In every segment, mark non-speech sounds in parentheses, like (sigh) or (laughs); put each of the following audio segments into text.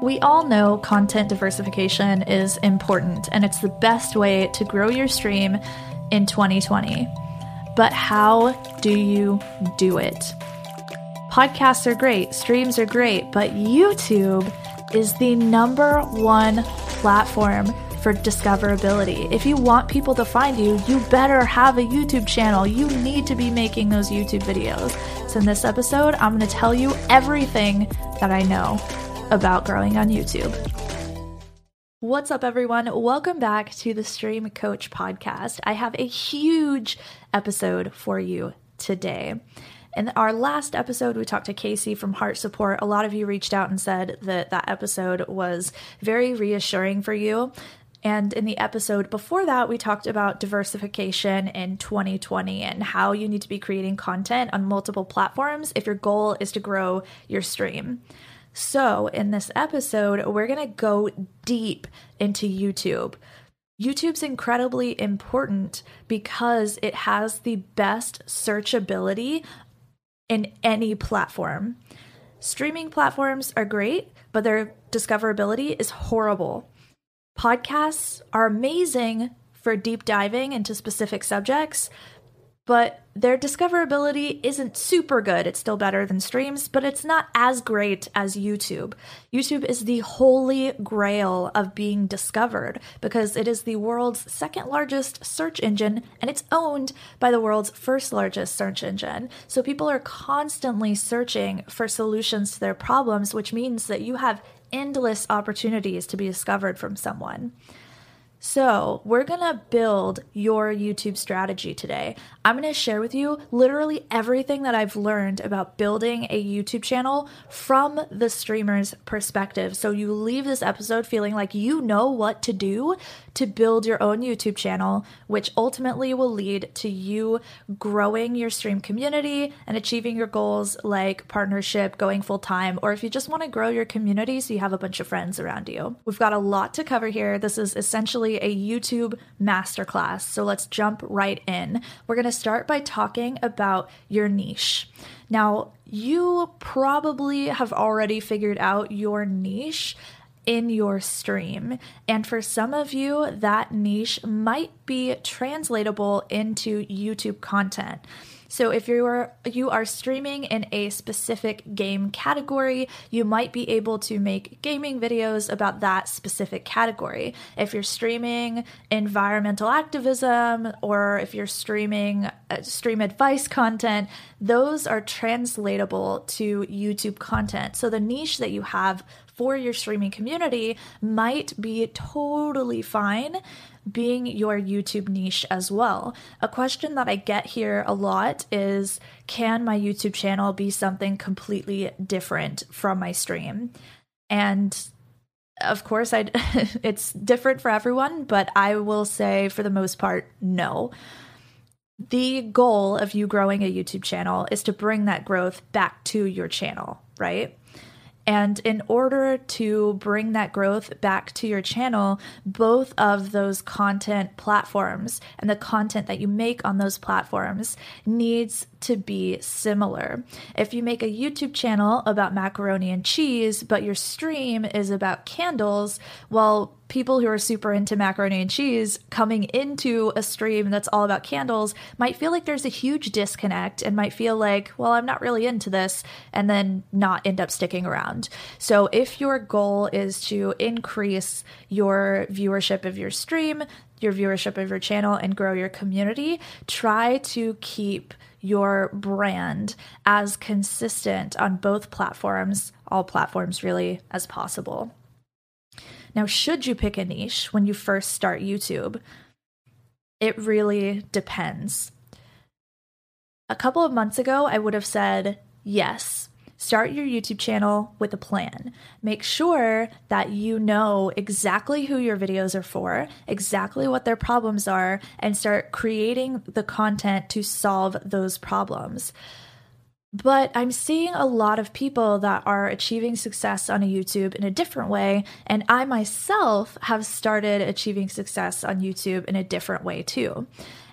We all know content diversification is important and it's the best way to grow your stream in 2020. But how do you do it? Podcasts are great, streams are great, but YouTube is the number one platform for discoverability. If you want people to find you, you better have a YouTube channel. You need to be making those YouTube videos. So, in this episode, I'm going to tell you everything that I know about growing on YouTube. What's up, everyone? Welcome back to the Stream Coach podcast. I have a huge episode for you today. In our last episode, we talked to Casey from Heart Support. A lot of you reached out and said that that episode was very reassuring for you. And in the episode before that, we talked about diversification in 2020 and how you need to be creating content on multiple platforms if your goal is to grow your stream. So, in this episode, we're going to go deep into YouTube. YouTube's incredibly important because it has the best searchability in any platform. Streaming platforms are great, but their discoverability is horrible. Podcasts are amazing for deep diving into specific subjects, but their discoverability isn't super good. It's still better than streams, but it's not as great as YouTube. YouTube is the holy grail of being discovered because it is the world's second largest search engine and it's owned by the world's first largest search engine. So people are constantly searching for solutions to their problems, which means that you have endless opportunities to be discovered from someone. So, we're gonna build your YouTube strategy today. I'm gonna share with you literally everything that I've learned about building a YouTube channel from the streamer's perspective. So, you leave this episode feeling like you know what to do to build your own YouTube channel, which ultimately will lead to you growing your stream community and achieving your goals like partnership, going full time, or if you just wanna grow your community so you have a bunch of friends around you. We've got a lot to cover here. This is essentially a YouTube masterclass. So let's jump right in. We're going to start by talking about your niche. Now, you probably have already figured out your niche in your stream. And for some of you, that niche might be translatable into YouTube content. So if you are you are streaming in a specific game category, you might be able to make gaming videos about that specific category. If you're streaming environmental activism or if you're streaming uh, stream advice content, those are translatable to YouTube content. So the niche that you have for your streaming community might be totally fine being your YouTube niche as well. A question that I get here a lot is Can my YouTube channel be something completely different from my stream? And of course, I (laughs) it's different for everyone, but I will say for the most part, no. The goal of you growing a YouTube channel is to bring that growth back to your channel, right? And in order to bring that growth back to your channel, both of those content platforms and the content that you make on those platforms needs to be similar. If you make a YouTube channel about macaroni and cheese, but your stream is about candles, well, people who are super into macaroni and cheese coming into a stream that's all about candles might feel like there's a huge disconnect and might feel like, well, I'm not really into this, and then not end up sticking around. So, if your goal is to increase your viewership of your stream, your viewership of your channel, and grow your community, try to keep your brand as consistent on both platforms, all platforms really, as possible. Now, should you pick a niche when you first start YouTube? It really depends. A couple of months ago, I would have said yes. Start your YouTube channel with a plan. Make sure that you know exactly who your videos are for, exactly what their problems are, and start creating the content to solve those problems. But I'm seeing a lot of people that are achieving success on YouTube in a different way. And I myself have started achieving success on YouTube in a different way too.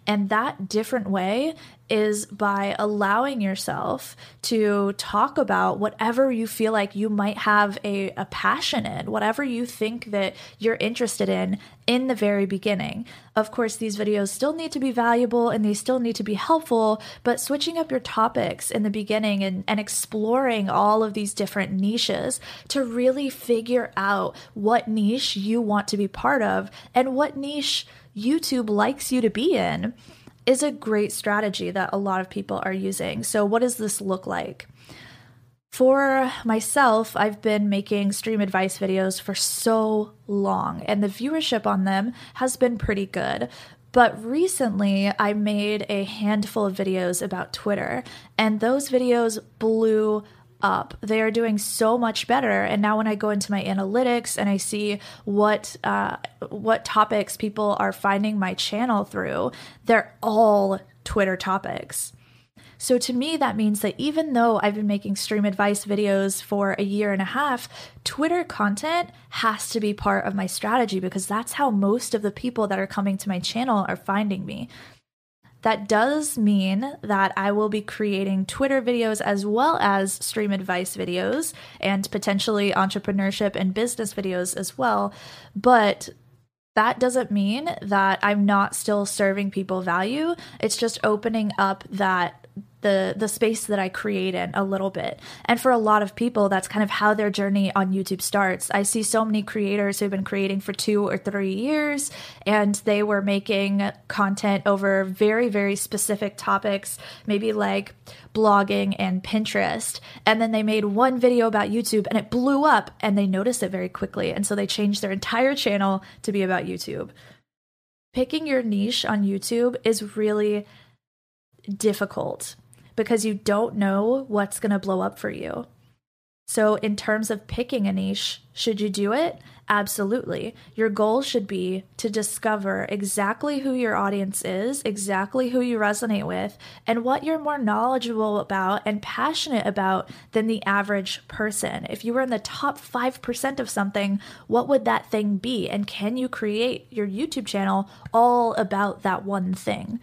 And that different way is by allowing yourself to talk about whatever you feel like you might have a, a passion in, whatever you think that you're interested in in the very beginning. Of course, these videos still need to be valuable and they still need to be helpful, but switching up your topics in the beginning and, and exploring all of these different niches to really figure out what niche you want to be part of and what niche YouTube likes you to be in is a great strategy that a lot of people are using. So, what does this look like? For myself, I've been making stream advice videos for so long, and the viewership on them has been pretty good. But recently, I made a handful of videos about Twitter, and those videos blew up. They are doing so much better. And now when I go into my analytics and I see what uh, what topics people are finding my channel through, they're all Twitter topics. So to me, that means that even though I've been making stream advice videos for a year and a half, Twitter content has to be part of my strategy because that's how most of the people that are coming to my channel are finding me. That does mean that I will be creating Twitter videos as well as stream advice videos and potentially entrepreneurship and business videos as well. But that doesn't mean that I'm not still serving people value. It's just opening up that the the space that I create in a little bit. And for a lot of people that's kind of how their journey on YouTube starts. I see so many creators who've been creating for 2 or 3 years and they were making content over very very specific topics, maybe like blogging and Pinterest. And then they made one video about YouTube and it blew up and they noticed it very quickly. And so they changed their entire channel to be about YouTube. Picking your niche on YouTube is really difficult because you don't know what's going to blow up for you. So, in terms of picking a niche, should you do it? Absolutely. Your goal should be to discover exactly who your audience is, exactly who you resonate with, and what you're more knowledgeable about and passionate about than the average person. If you were in the top 5% of something, what would that thing be? And can you create your YouTube channel all about that one thing?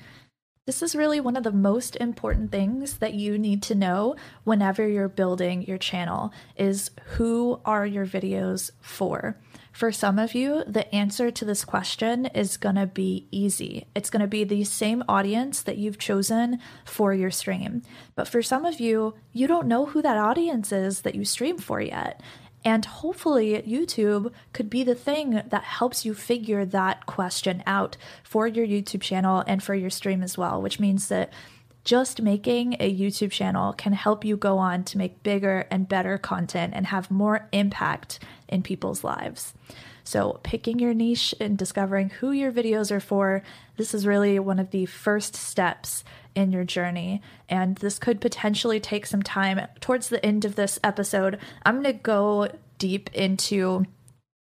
This is really one of the most important things that you need to know whenever you're building your channel is who are your videos for? For some of you, the answer to this question is going to be easy. It's going to be the same audience that you've chosen for your stream. But for some of you, you don't know who that audience is that you stream for yet. And hopefully, YouTube could be the thing that helps you figure that question out for your YouTube channel and for your stream as well, which means that just making a YouTube channel can help you go on to make bigger and better content and have more impact in people's lives. So, picking your niche and discovering who your videos are for, this is really one of the first steps in your journey. And this could potentially take some time. Towards the end of this episode, I'm going to go deep into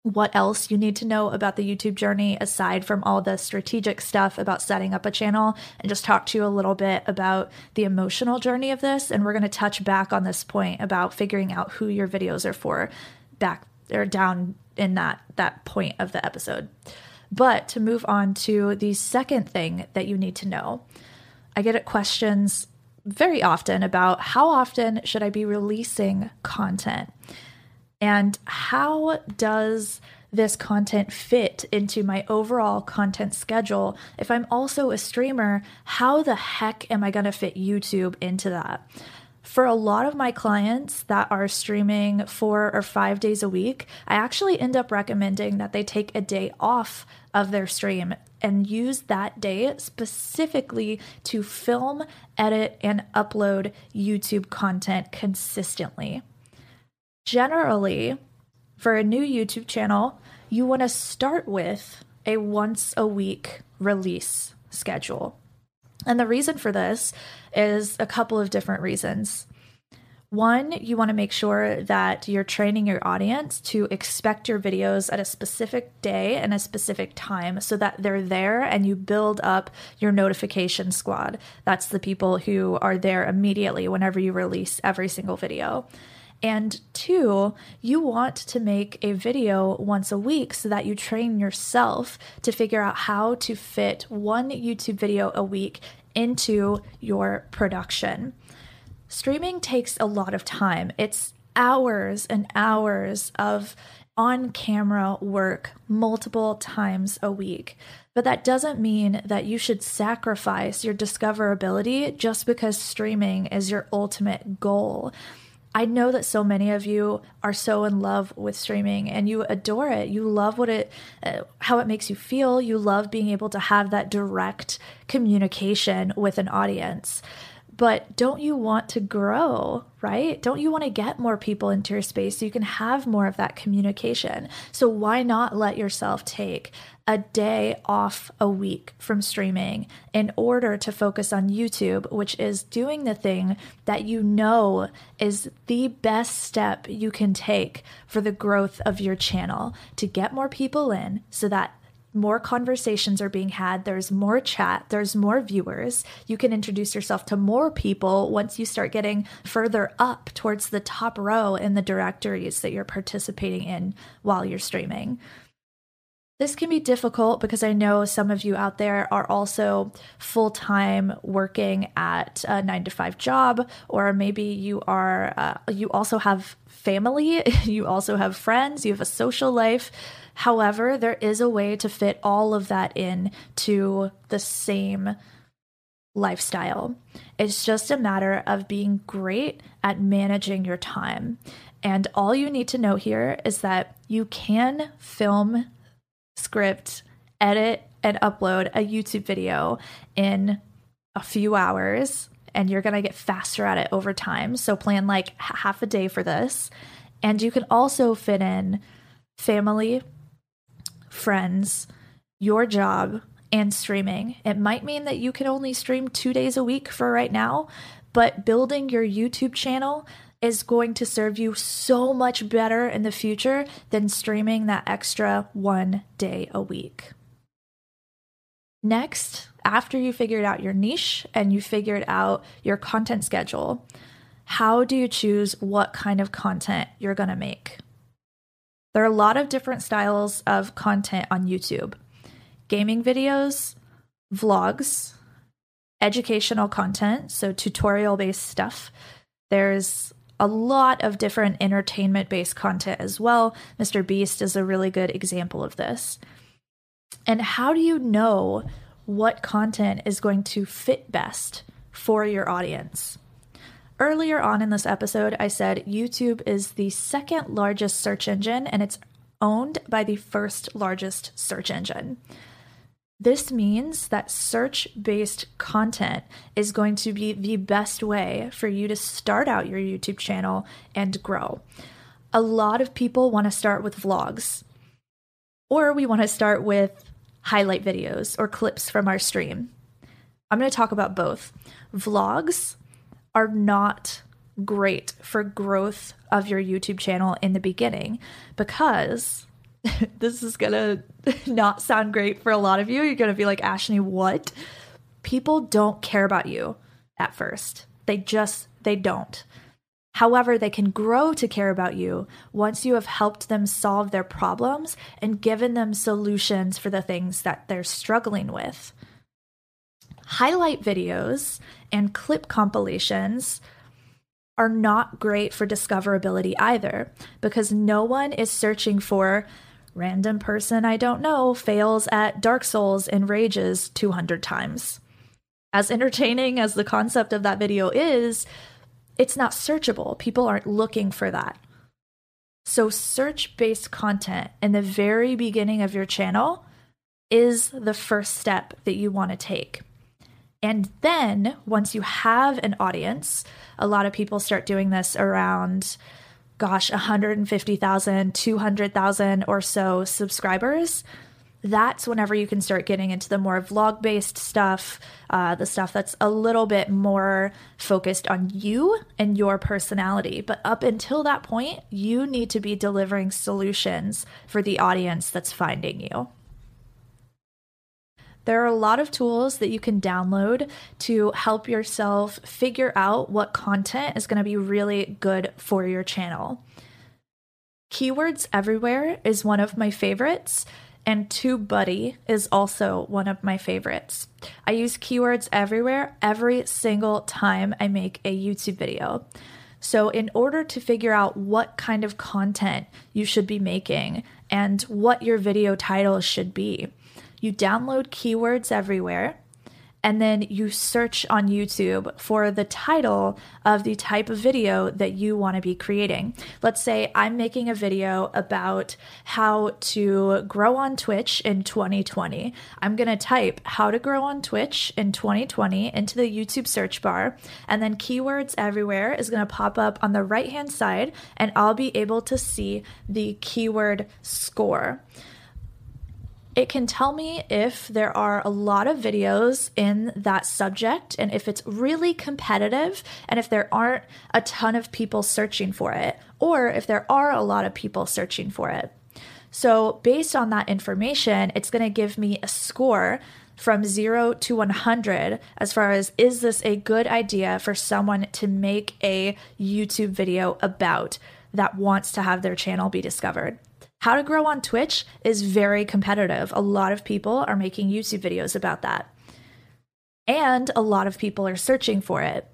what else you need to know about the YouTube journey aside from all the strategic stuff about setting up a channel and just talk to you a little bit about the emotional journey of this. And we're going to touch back on this point about figuring out who your videos are for back or down in that that point of the episode. But to move on to the second thing that you need to know. I get questions very often about how often should I be releasing content? And how does this content fit into my overall content schedule? If I'm also a streamer, how the heck am I going to fit YouTube into that? For a lot of my clients that are streaming four or five days a week, I actually end up recommending that they take a day off of their stream and use that day specifically to film, edit, and upload YouTube content consistently. Generally, for a new YouTube channel, you want to start with a once a week release schedule. And the reason for this is a couple of different reasons. One, you want to make sure that you're training your audience to expect your videos at a specific day and a specific time so that they're there and you build up your notification squad. That's the people who are there immediately whenever you release every single video. And two, you want to make a video once a week so that you train yourself to figure out how to fit one YouTube video a week into your production. Streaming takes a lot of time. It's hours and hours of on camera work multiple times a week. But that doesn't mean that you should sacrifice your discoverability just because streaming is your ultimate goal. I know that so many of you are so in love with streaming and you adore it. You love what it uh, how it makes you feel. You love being able to have that direct communication with an audience. But don't you want to grow, right? Don't you want to get more people into your space so you can have more of that communication? So why not let yourself take a day off a week from streaming in order to focus on YouTube, which is doing the thing that you know is the best step you can take for the growth of your channel to get more people in so that more conversations are being had, there's more chat, there's more viewers. You can introduce yourself to more people once you start getting further up towards the top row in the directories that you're participating in while you're streaming. This can be difficult because I know some of you out there are also full time working at a nine to five job, or maybe you are, uh, you also have family, (laughs) you also have friends, you have a social life. However, there is a way to fit all of that in to the same lifestyle. It's just a matter of being great at managing your time. And all you need to know here is that you can film, script, edit, and upload a YouTube video in a few hours, and you're going to get faster at it over time. So plan like half a day for this. And you can also fit in family, friends, your job, and streaming. It might mean that you can only stream two days a week for right now, but building your YouTube channel is going to serve you so much better in the future than streaming that extra one day a week. Next, after you figured out your niche and you figured out your content schedule, how do you choose what kind of content you're going to make? There are a lot of different styles of content on YouTube gaming videos, vlogs, educational content, so tutorial based stuff. There's a lot of different entertainment based content as well. Mr. Beast is a really good example of this. And how do you know what content is going to fit best for your audience? Earlier on in this episode, I said YouTube is the second largest search engine and it's owned by the first largest search engine. This means that search based content is going to be the best way for you to start out your YouTube channel and grow. A lot of people want to start with vlogs, or we want to start with highlight videos or clips from our stream. I'm going to talk about both. Vlogs are not great for growth of your YouTube channel in the beginning because (laughs) this is gonna (laughs) not sound great for a lot of you. You're gonna be like, Ashley, what? People don't care about you at first. They just, they don't. However, they can grow to care about you once you have helped them solve their problems and given them solutions for the things that they're struggling with. Highlight videos and clip compilations are not great for discoverability either because no one is searching for random person I don't know fails at Dark Souls and rages 200 times. As entertaining as the concept of that video is, it's not searchable. People aren't looking for that. So, search based content in the very beginning of your channel is the first step that you want to take. And then once you have an audience, a lot of people start doing this around, gosh, 150,000, 200,000 or so subscribers. That's whenever you can start getting into the more vlog based stuff, uh, the stuff that's a little bit more focused on you and your personality. But up until that point, you need to be delivering solutions for the audience that's finding you. There are a lot of tools that you can download to help yourself figure out what content is going to be really good for your channel. Keywords Everywhere is one of my favorites, and TubeBuddy is also one of my favorites. I use Keywords Everywhere every single time I make a YouTube video. So, in order to figure out what kind of content you should be making and what your video title should be, you download Keywords Everywhere and then you search on YouTube for the title of the type of video that you want to be creating. Let's say I'm making a video about how to grow on Twitch in 2020. I'm going to type how to grow on Twitch in 2020 into the YouTube search bar, and then keywords everywhere is going to pop up on the right hand side, and I'll be able to see the keyword score. It can tell me if there are a lot of videos in that subject and if it's really competitive and if there aren't a ton of people searching for it, or if there are a lot of people searching for it. So, based on that information, it's going to give me a score from 0 to 100 as far as is this a good idea for someone to make a YouTube video about that wants to have their channel be discovered. How to grow on Twitch is very competitive. A lot of people are making YouTube videos about that. And a lot of people are searching for it.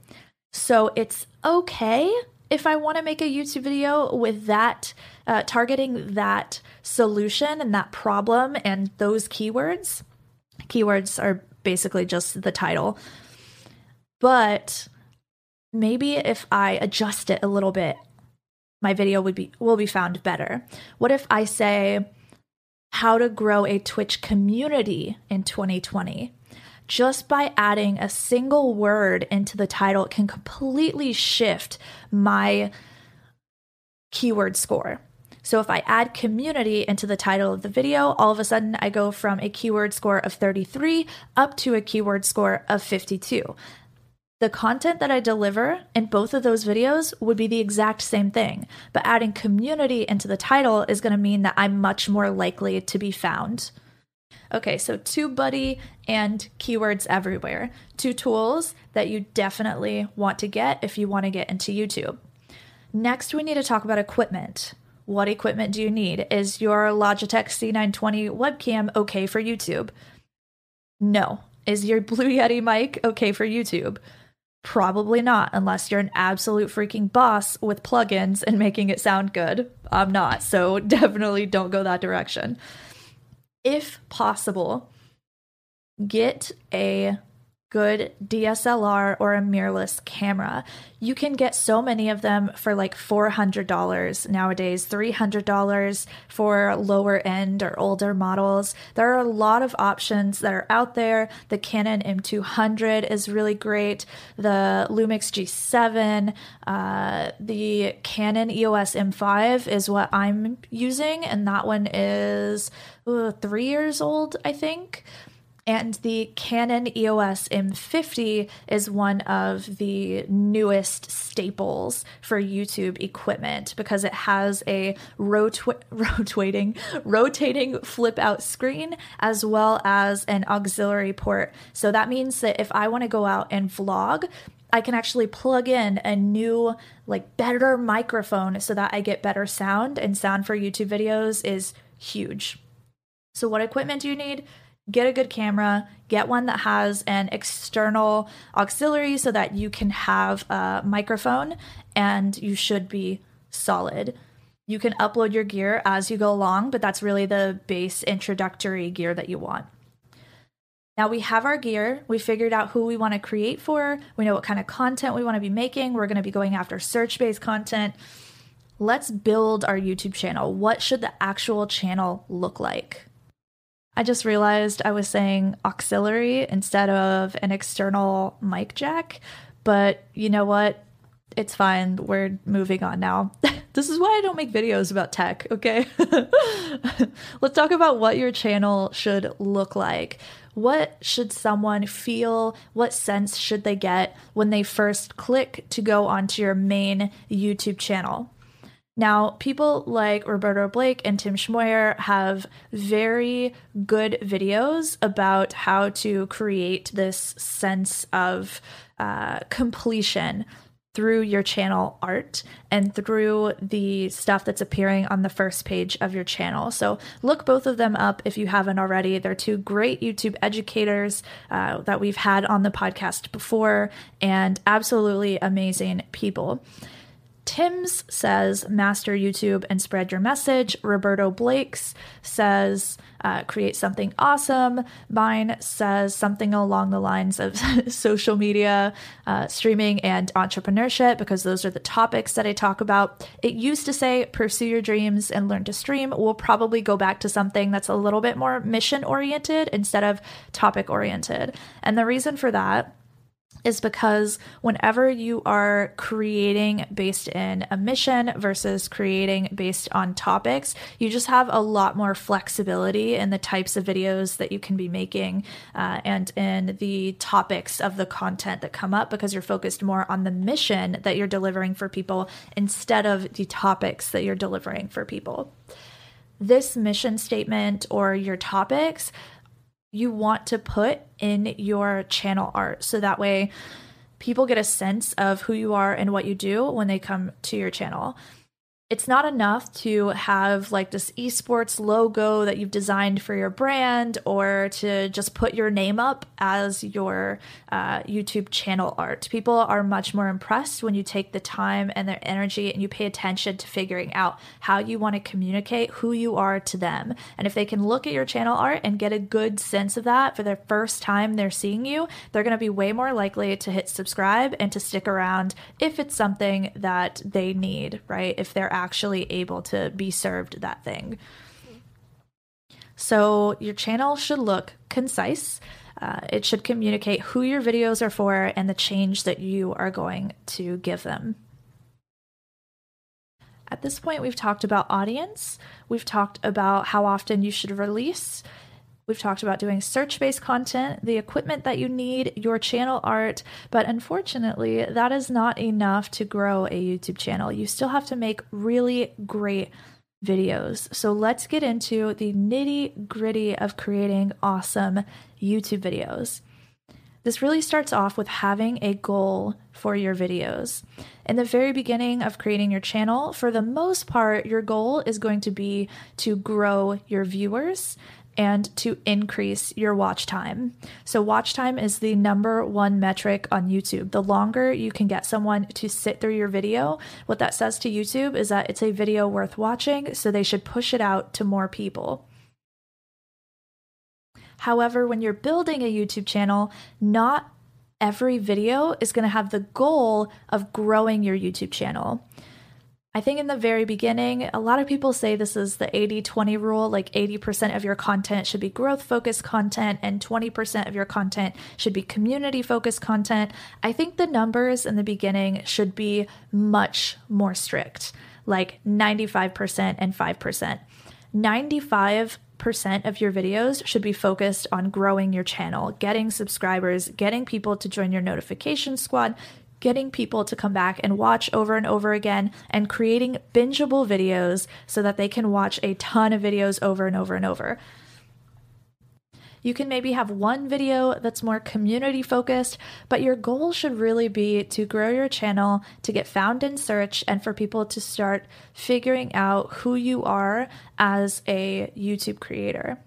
So it's okay if I want to make a YouTube video with that, uh, targeting that solution and that problem and those keywords. Keywords are basically just the title. But maybe if I adjust it a little bit my video would be will be found better. What if I say how to grow a Twitch community in 2020? Just by adding a single word into the title it can completely shift my keyword score. So if I add community into the title of the video, all of a sudden I go from a keyword score of 33 up to a keyword score of 52 the content that I deliver in both of those videos would be the exact same thing, but adding community into the title is going to mean that I'm much more likely to be found. Okay, so TubeBuddy and keywords everywhere. Two tools that you definitely want to get if you want to get into YouTube. Next, we need to talk about equipment. What equipment do you need? Is your Logitech C920 webcam okay for YouTube? No. Is your Blue Yeti mic okay for YouTube? Probably not, unless you're an absolute freaking boss with plugins and making it sound good. I'm not, so (laughs) definitely don't go that direction. If possible, get a good DSLR or a mirrorless camera. You can get so many of them for like $400 nowadays, $300 for lower end or older models. There are a lot of options that are out there. The Canon M200 is really great, the Lumix G7, uh, the Canon EOS M5 is what I'm using, and that one is three years old, I think. And the Canon EOS M50 is one of the newest staples for YouTube equipment because it has a rot- (laughs) rotating rotating flip out screen as well as an auxiliary port. So that means that if I want to go out and vlog, I can actually plug in a new, like, better microphone so that I get better sound, and sound for YouTube videos is huge. So, what equipment do you need? Get a good camera, get one that has an external auxiliary so that you can have a microphone and you should be solid. You can upload your gear as you go along, but that's really the base introductory gear that you want. Now we have our gear, we figured out who we want to create for, we know what kind of content we want to be making, we're going to be going after search based content. Let's build our YouTube channel. What should the actual channel look like? I just realized I was saying auxiliary instead of an external mic jack. But you know what? It's fine. We're moving on now. (laughs) this is why I don't make videos about tech, okay? (laughs) Let's talk about what your channel should look like. What should someone feel? What sense should they get when they first click to go onto your main YouTube channel? Now, people like Roberto Blake and Tim Schmoyer have very good videos about how to create this sense of uh, completion through your channel art and through the stuff that's appearing on the first page of your channel. So look both of them up if you haven't already. They're two great YouTube educators uh, that we've had on the podcast before and absolutely amazing people. Tim's says master YouTube and spread your message. Roberto Blake's says uh, create something awesome. Mine says something along the lines of (laughs) social media, uh, streaming, and entrepreneurship because those are the topics that I talk about. It used to say pursue your dreams and learn to stream. We'll probably go back to something that's a little bit more mission oriented instead of topic oriented. And the reason for that is because whenever you are creating based in a mission versus creating based on topics, you just have a lot more flexibility in the types of videos that you can be making uh, and in the topics of the content that come up because you're focused more on the mission that you're delivering for people instead of the topics that you're delivering for people. This mission statement or your topics you want to put in your channel art. So that way people get a sense of who you are and what you do when they come to your channel it's not enough to have like this esports logo that you've designed for your brand or to just put your name up as your uh, YouTube channel art. People are much more impressed when you take the time and their energy and you pay attention to figuring out how you want to communicate who you are to them. And if they can look at your channel art and get a good sense of that for their first time they're seeing you, they're going to be way more likely to hit subscribe and to stick around if it's something that they need, right? If they're actually able to be served that thing. So your channel should look concise. Uh, it should communicate who your videos are for and the change that you are going to give them. At this point, we've talked about audience, we've talked about how often you should release, We've talked about doing search based content, the equipment that you need, your channel art, but unfortunately, that is not enough to grow a YouTube channel. You still have to make really great videos. So let's get into the nitty gritty of creating awesome YouTube videos. This really starts off with having a goal for your videos. In the very beginning of creating your channel, for the most part, your goal is going to be to grow your viewers and to increase your watch time. So, watch time is the number one metric on YouTube. The longer you can get someone to sit through your video, what that says to YouTube is that it's a video worth watching, so they should push it out to more people. However, when you're building a YouTube channel, not every video is going to have the goal of growing your YouTube channel. I think in the very beginning, a lot of people say this is the 80 20 rule like 80% of your content should be growth focused content and 20% of your content should be community focused content. I think the numbers in the beginning should be much more strict, like 95% and 5%. 95 percent of your videos should be focused on growing your channel, getting subscribers, getting people to join your notification squad, getting people to come back and watch over and over again and creating bingeable videos so that they can watch a ton of videos over and over and over. You can maybe have one video that's more community focused, but your goal should really be to grow your channel, to get found in search, and for people to start figuring out who you are as a YouTube creator.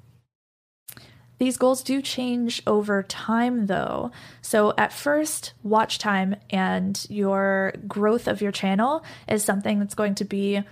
These goals do change over time, though. So, at first, watch time and your growth of your channel is something that's going to be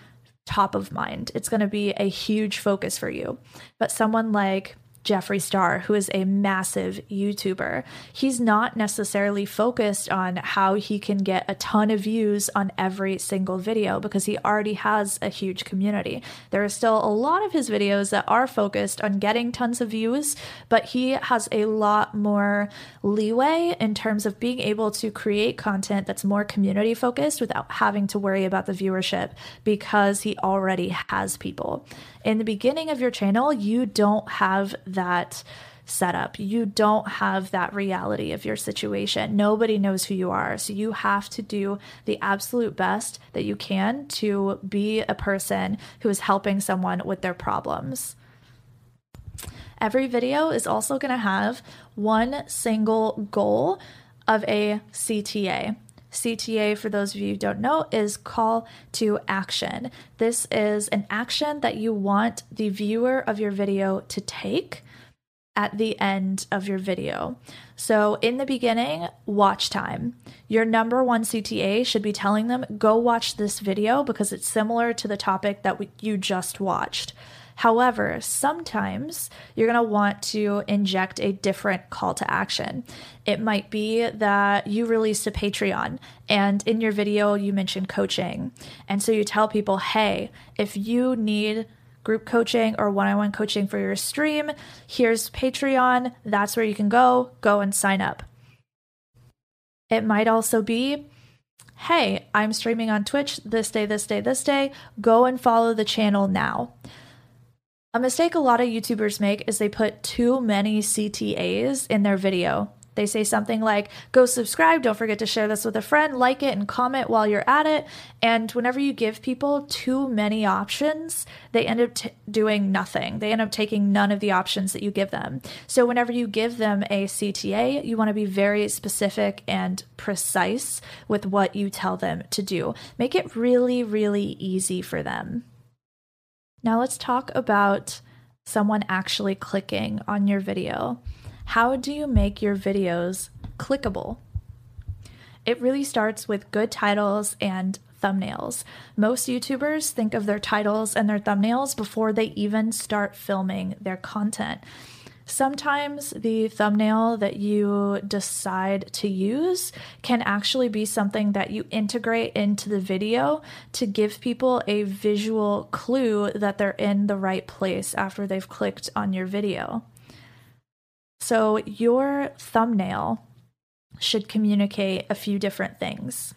top of mind. It's going to be a huge focus for you. But someone like Jeffree Star, who is a massive YouTuber. He's not necessarily focused on how he can get a ton of views on every single video because he already has a huge community. There are still a lot of his videos that are focused on getting tons of views, but he has a lot more leeway in terms of being able to create content that's more community focused without having to worry about the viewership because he already has people in the beginning of your channel, you don't have that setup. You don't have that reality of your situation. Nobody knows who you are. So you have to do the absolute best that you can to be a person who is helping someone with their problems. Every video is also going to have one single goal of a CTA. CTA, for those of you who don't know, is call to action. This is an action that you want the viewer of your video to take at the end of your video. So, in the beginning, watch time. Your number one CTA should be telling them, go watch this video because it's similar to the topic that we, you just watched. However, sometimes you're going to want to inject a different call to action. It might be that you released a Patreon and in your video you mentioned coaching. And so you tell people, hey, if you need group coaching or one on one coaching for your stream, here's Patreon. That's where you can go. Go and sign up. It might also be, hey, I'm streaming on Twitch this day, this day, this day. Go and follow the channel now. A mistake a lot of YouTubers make is they put too many CTAs in their video. They say something like, go subscribe, don't forget to share this with a friend, like it, and comment while you're at it. And whenever you give people too many options, they end up t- doing nothing. They end up taking none of the options that you give them. So, whenever you give them a CTA, you want to be very specific and precise with what you tell them to do. Make it really, really easy for them. Now let's talk about someone actually clicking on your video. How do you make your videos clickable? It really starts with good titles and thumbnails. Most YouTubers think of their titles and their thumbnails before they even start filming their content. Sometimes the thumbnail that you decide to use can actually be something that you integrate into the video to give people a visual clue that they're in the right place after they've clicked on your video. So, your thumbnail should communicate a few different things.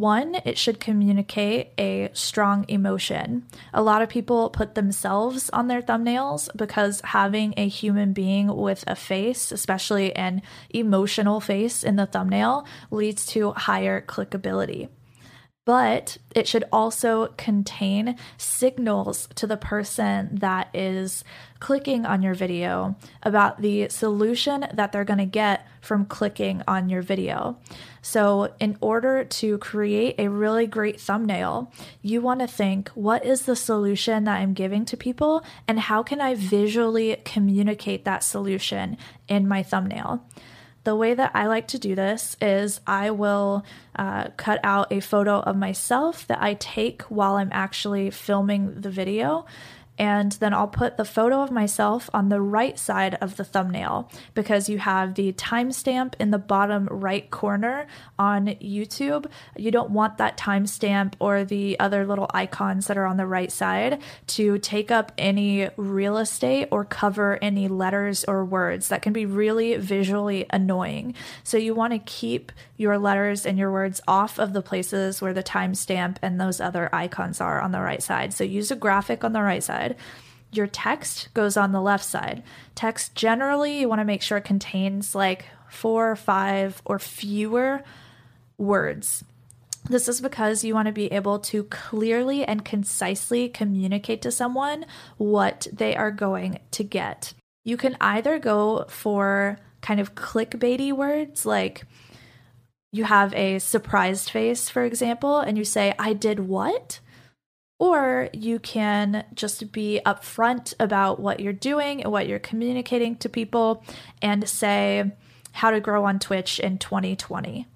One, it should communicate a strong emotion. A lot of people put themselves on their thumbnails because having a human being with a face, especially an emotional face in the thumbnail, leads to higher clickability but it should also contain signals to the person that is clicking on your video about the solution that they're going to get from clicking on your video. So, in order to create a really great thumbnail, you want to think what is the solution that I'm giving to people, and how can I visually communicate that solution in my thumbnail? The way that I like to do this is I will uh, cut out a photo of myself that I take while I'm actually filming the video and then I'll put the photo of myself on the right side of the thumbnail because you have the timestamp in the bottom right corner on YouTube. You don't want that timestamp or the other little icons that are on the right side to take up any real estate or cover any letters or words. That can be really visually annoying. So you want to keep your letters and your words off of the places where the timestamp and those other icons are on the right side. So use a graphic on the right side. Your text goes on the left side. Text generally, you want to make sure it contains like four or five or fewer words. This is because you want to be able to clearly and concisely communicate to someone what they are going to get. You can either go for kind of clickbaity words like you have a surprised face, for example, and you say, I did what? Or you can just be upfront about what you're doing and what you're communicating to people and say, how to grow on Twitch in 2020.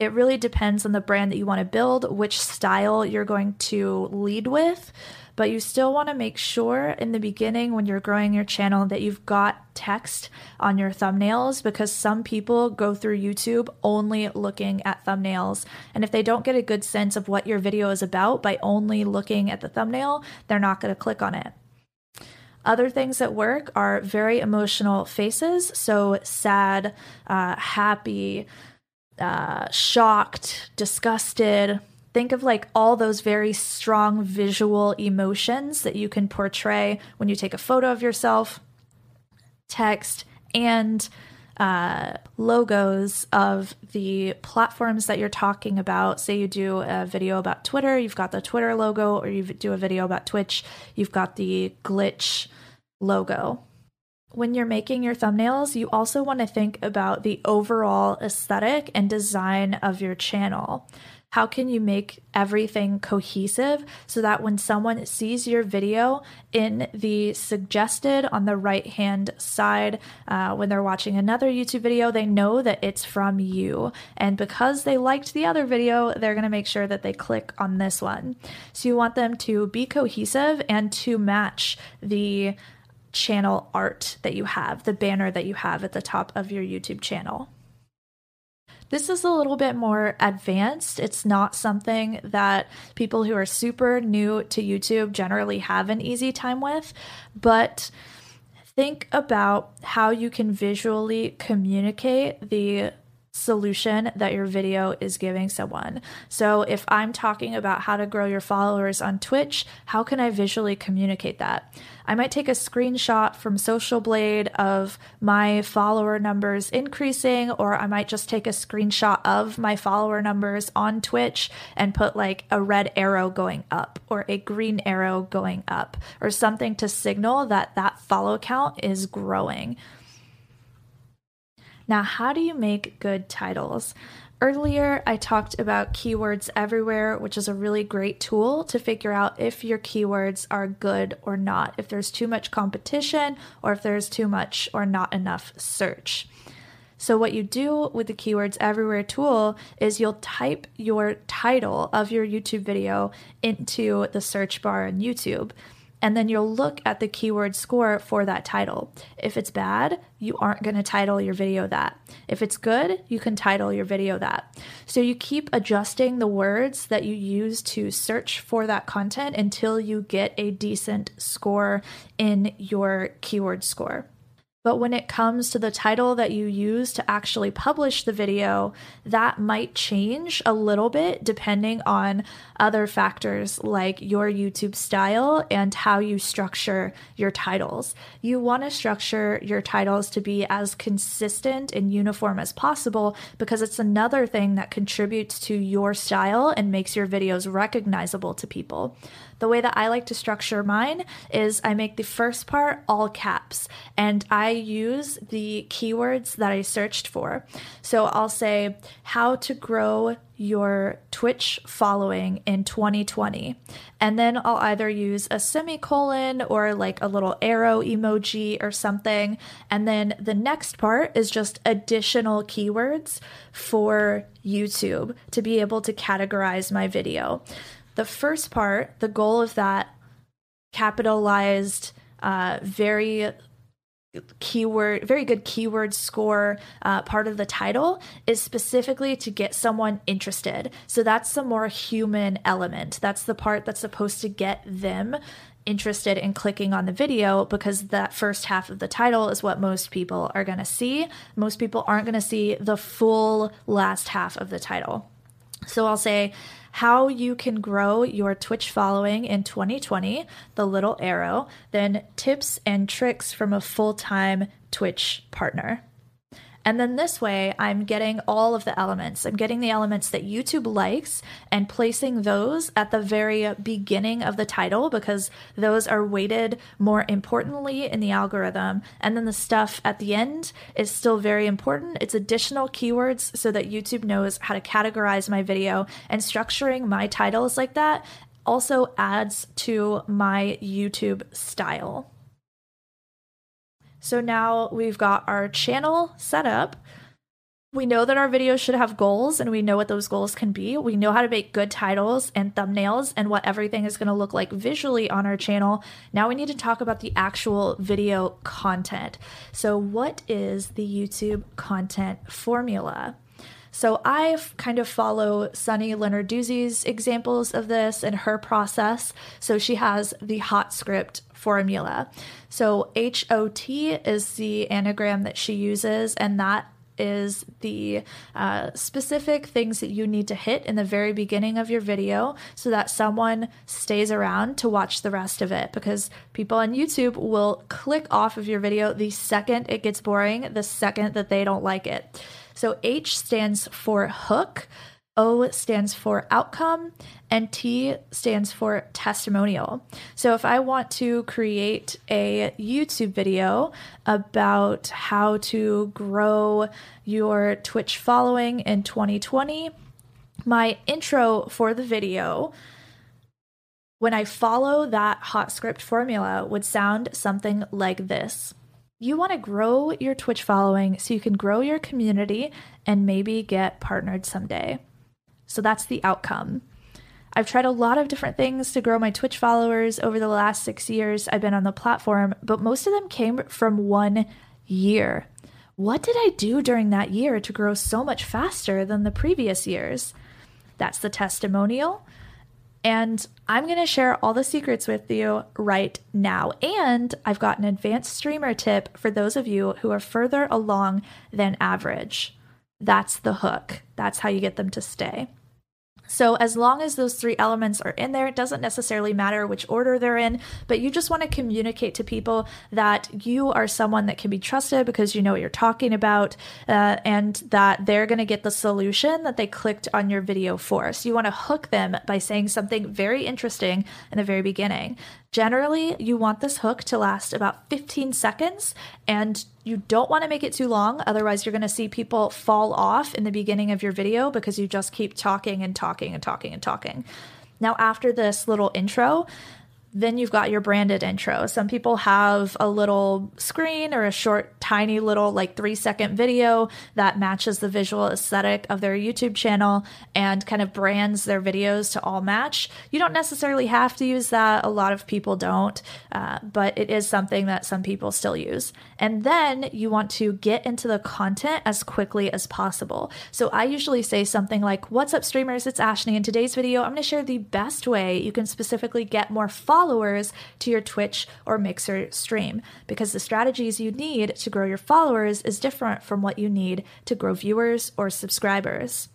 It really depends on the brand that you want to build, which style you're going to lead with but you still want to make sure in the beginning when you're growing your channel that you've got text on your thumbnails because some people go through YouTube only looking at thumbnails. And if they don't get a good sense of what your video is about by only looking at the thumbnail, they're not going to click on it. Other things that work are very emotional faces, so sad, uh, happy, uh, shocked, disgusted, think of like all those very strong visual emotions that you can portray when you take a photo of yourself. text, and uh, logos of the platforms that you're talking about. Say you do a video about Twitter, you've got the Twitter logo, or you do a video about Twitch, you've got the glitch logo. When you're making your thumbnails, you also want to think about the overall aesthetic and design of your channel. How can you make everything cohesive so that when someone sees your video in the suggested on the right hand side, uh, when they're watching another YouTube video, they know that it's from you. And because they liked the other video, they're going to make sure that they click on this one. So you want them to be cohesive and to match the channel art that you have, the banner that you have at the top of your YouTube channel. This is a little bit more advanced. It's not something that people who are super new to YouTube generally have an easy time with, but think about how you can visually communicate the solution that your video is giving someone. So, if I'm talking about how to grow your followers on Twitch, how can I visually communicate that? I might take a screenshot from Social Blade of my follower numbers increasing, or I might just take a screenshot of my follower numbers on Twitch and put like a red arrow going up or a green arrow going up or something to signal that that follow count is growing. Now, how do you make good titles? Earlier, I talked about Keywords Everywhere, which is a really great tool to figure out if your keywords are good or not, if there's too much competition, or if there's too much or not enough search. So, what you do with the Keywords Everywhere tool is you'll type your title of your YouTube video into the search bar in YouTube and then you'll look at the keyword score for that title. If it's bad, you aren't going to title your video that. If it's good, you can title your video that. So you keep adjusting the words that you use to search for that content until you get a decent score in your keyword score. But when it comes to the title that you use to actually publish the video, that might change a little bit depending on other factors like your YouTube style and how you structure your titles. You want to structure your titles to be as consistent and uniform as possible because it's another thing that contributes to your style and makes your videos recognizable to people. The way that I like to structure mine is I make the first part all caps and I use the keywords that I searched for. So I'll say how to grow your Twitch following in 2020. And then I'll either use a semicolon or like a little arrow emoji or something. And then the next part is just additional keywords for YouTube to be able to categorize my video the first part, the goal of that capitalized, uh, very keyword very good keyword score uh, part of the title is specifically to get someone interested. So that's the more human element. That's the part that's supposed to get them interested in clicking on the video because that first half of the title is what most people are going to see. Most people aren't going to see the full last half of the title. So i'll say how you can grow your Twitch following in 2020, the little arrow, then tips and tricks from a full time Twitch partner. And then this way, I'm getting all of the elements. I'm getting the elements that YouTube likes and placing those at the very beginning of the title because those are weighted more importantly in the algorithm. And then the stuff at the end is still very important. It's additional keywords so that YouTube knows how to categorize my video and structuring my titles like that also adds to my YouTube style. So now we've got our channel set up. We know that our videos should have goals and we know what those goals can be. We know how to make good titles and thumbnails and what everything is going to look like visually on our channel. Now we need to talk about the actual video content. So, what is the YouTube content formula? So I kind of follow Sunny Lenarduzzi's examples of this and her process. So she has the hot script formula. So HOT is the anagram that she uses, and that is the uh, specific things that you need to hit in the very beginning of your video so that someone stays around to watch the rest of it. Because people on YouTube will click off of your video the second it gets boring, the second that they don't like it. So H stands for hook. O stands for outcome, and T stands for testimonial. So if I want to create a YouTube video about how to grow your Twitch following in 2020, my intro for the video when I follow that hot script formula would sound something like this. You want to grow your Twitch following so you can grow your community and maybe get partnered someday. So that's the outcome. I've tried a lot of different things to grow my Twitch followers over the last six years I've been on the platform, but most of them came from one year. What did I do during that year to grow so much faster than the previous years? That's the testimonial. And I'm going to share all the secrets with you right now. And I've got an advanced streamer tip for those of you who are further along than average. That's the hook. That's how you get them to stay. So, as long as those three elements are in there, it doesn't necessarily matter which order they're in, but you just want to communicate to people that you are someone that can be trusted because you know what you're talking about uh, and that they're going to get the solution that they clicked on your video for. So, you want to hook them by saying something very interesting in the very beginning. Generally, you want this hook to last about 15 seconds and you don't want to make it too long. Otherwise, you're going to see people fall off in the beginning of your video because you just keep talking and talking and talking and talking. Now, after this little intro, then you've got your branded intro. Some people have a little screen or a short, tiny little, like three second video that matches the visual aesthetic of their YouTube channel and kind of brands their videos to all match. You don't necessarily have to use that. A lot of people don't, uh, but it is something that some people still use. And then you want to get into the content as quickly as possible. So I usually say something like, What's up, streamers? It's Ashley. In today's video, I'm going to share the best way you can specifically get more followers followers to your Twitch or Mixer stream because the strategies you need to grow your followers is different from what you need to grow viewers or subscribers.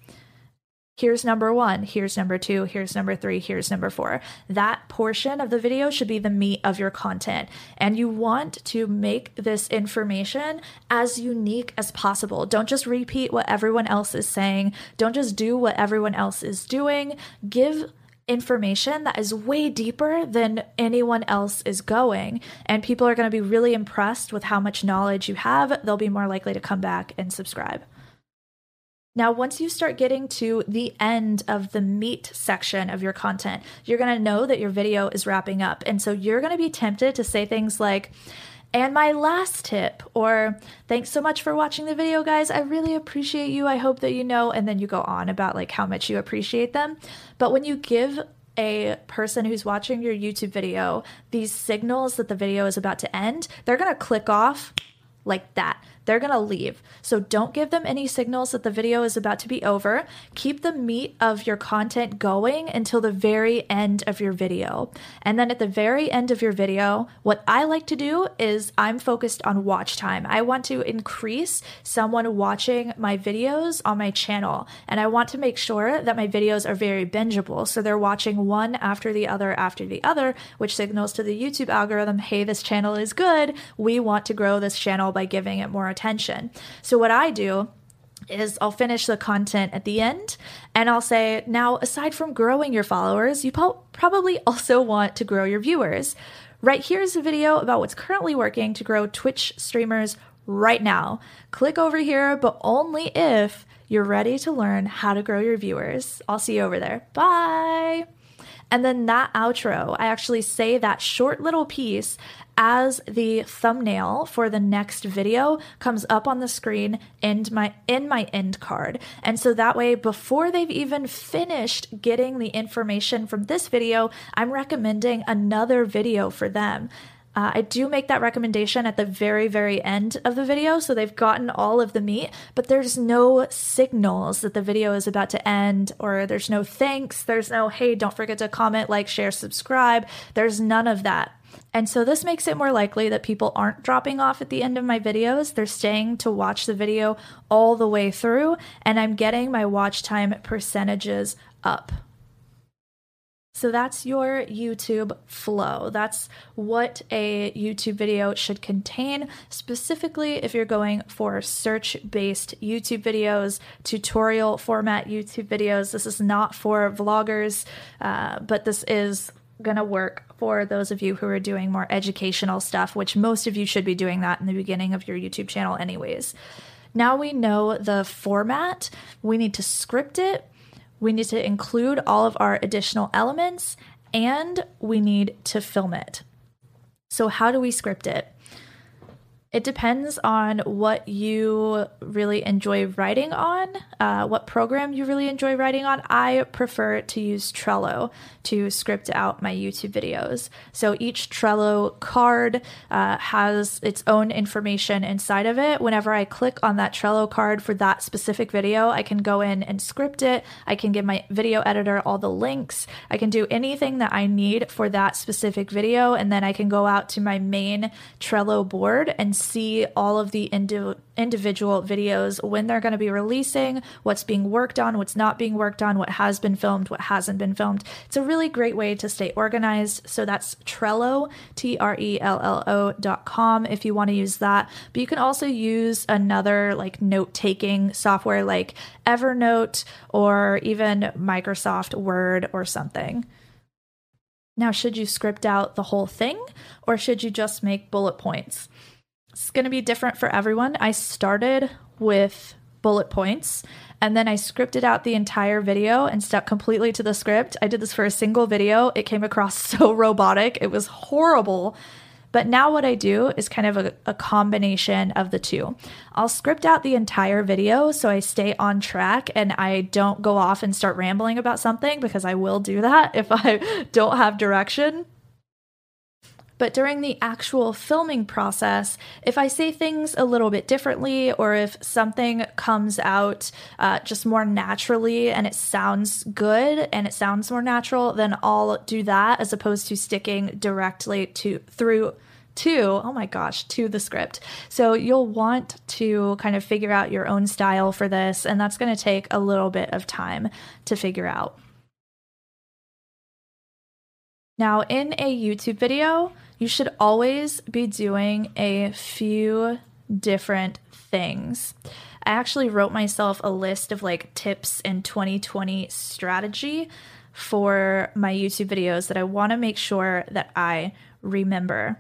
Here's number one, here's number two, here's number three, here's number four. That portion of the video should be the meat of your content. And you want to make this information as unique as possible. Don't just repeat what everyone else is saying, don't just do what everyone else is doing. Give information that is way deeper than anyone else is going. And people are going to be really impressed with how much knowledge you have. They'll be more likely to come back and subscribe. Now, once you start getting to the end of the meat section of your content, you're going to know that your video is wrapping up. And so you're going to be tempted to say things like, and my last tip, or thanks so much for watching the video, guys. I really appreciate you. I hope that you know. And then you go on about like how much you appreciate them. But when you give a person who's watching your YouTube video these signals that the video is about to end, they're going to click off like that they're going to leave. So don't give them any signals that the video is about to be over. Keep the meat of your content going until the very end of your video. And then at the very end of your video, what I like to do is I'm focused on watch time. I want to increase someone watching my videos on my channel. And I want to make sure that my videos are very bingeable. So they're watching one after the other after the other, which signals to the YouTube algorithm hey, this channel is good. We want to grow this channel by giving it more attention. So, what I do is I'll finish the content at the end and I'll say, now, aside from growing your followers, you probably also want to grow your viewers. Right here's a video about what's currently working to grow Twitch streamers right now. Click over here, but only if you're ready to learn how to grow your viewers. I'll see you over there. Bye. And then that outro, I actually say that short little piece as the thumbnail for the next video comes up on the screen in my in my end card. And so that way before they've even finished getting the information from this video, I'm recommending another video for them. Uh, I do make that recommendation at the very, very end of the video, so they've gotten all of the meat, but there's no signals that the video is about to end, or there's no thanks, there's no, hey, don't forget to comment, like, share, subscribe. There's none of that. And so this makes it more likely that people aren't dropping off at the end of my videos. They're staying to watch the video all the way through, and I'm getting my watch time percentages up. So that's your YouTube flow. That's what a YouTube video should contain, specifically if you're going for search based YouTube videos, tutorial format YouTube videos. This is not for vloggers, uh, but this is going to work for those of you who are doing more educational stuff, which most of you should be doing that in the beginning of your YouTube channel, anyways. Now we know the format, we need to script it we need to include all of our additional elements and we need to film it. So, how do we script it? It depends on what you really enjoy writing on, uh, what program you really enjoy writing on. I prefer to use Trello to script out my YouTube videos. So each Trello card uh, has its own information inside of it. Whenever I click on that Trello card for that specific video, I can go in and script it. I can give my video editor all the links. I can do anything that I need for that specific video. And then I can go out to my main Trello board and see all of the indi- individual videos when they're going to be releasing, what's being worked on, what's not being worked on, what has been filmed, what hasn't been filmed. It's a really great way to stay organized. So that's Trello, T R E L L O dot com if you want to use that. But you can also use another like note taking software like Evernote or even Microsoft Word or something. Now, should you script out the whole thing or should you just make bullet points? It's going to be different for everyone. I started with bullet points and then I scripted out the entire video and stuck completely to the script. I did this for a single video. It came across (laughs) so robotic. It was horrible. But now what I do is kind of a, a, combination of the two. I'll script out the entire video so I stay on track and I don't go off and start rambling about something because I will do that (laughs) if I don't have direction. But during the actual filming process, if I say things a little bit differently or if something comes out uh, just more naturally and it sounds good and it sounds more natural, then I'll do that as opposed to sticking directly to through to oh my gosh to the script. So you'll want to kind of figure out your own style for this and that's going to take a little bit of time to figure out. Now in a youtube video you should always be doing a few different things. I actually wrote myself a list of like tips and 2020 strategy for my YouTube videos that I want to make sure that I remember.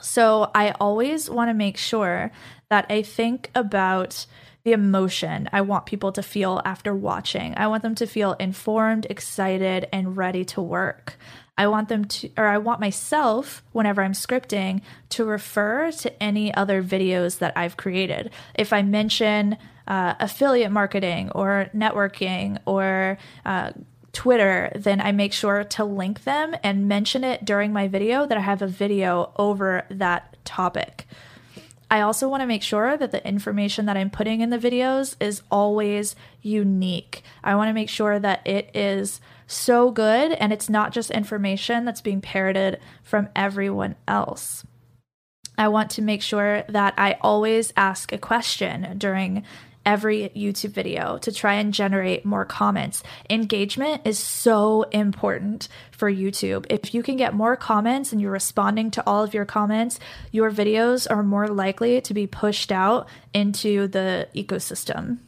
So I always want to make sure that I think about the emotion I want people to feel after watching. I want them to feel informed, excited, and ready to work. I want them to, or I want myself, whenever I'm scripting, to refer to any other videos that I've created. If I mention uh, affiliate marketing or networking or uh, Twitter, then I make sure to link them and mention it during my video that I have a video over that topic. I also want to make sure that the information that I'm putting in the videos is always unique. I want to make sure that it is so good and it's not just information that's being parroted from everyone else. I want to make sure that I always ask a question during every YouTube video to try and generate more comments. Engagement is so important for YouTube. If you can get more comments and you're responding to all of your comments, your videos are more likely to be pushed out into the ecosystem.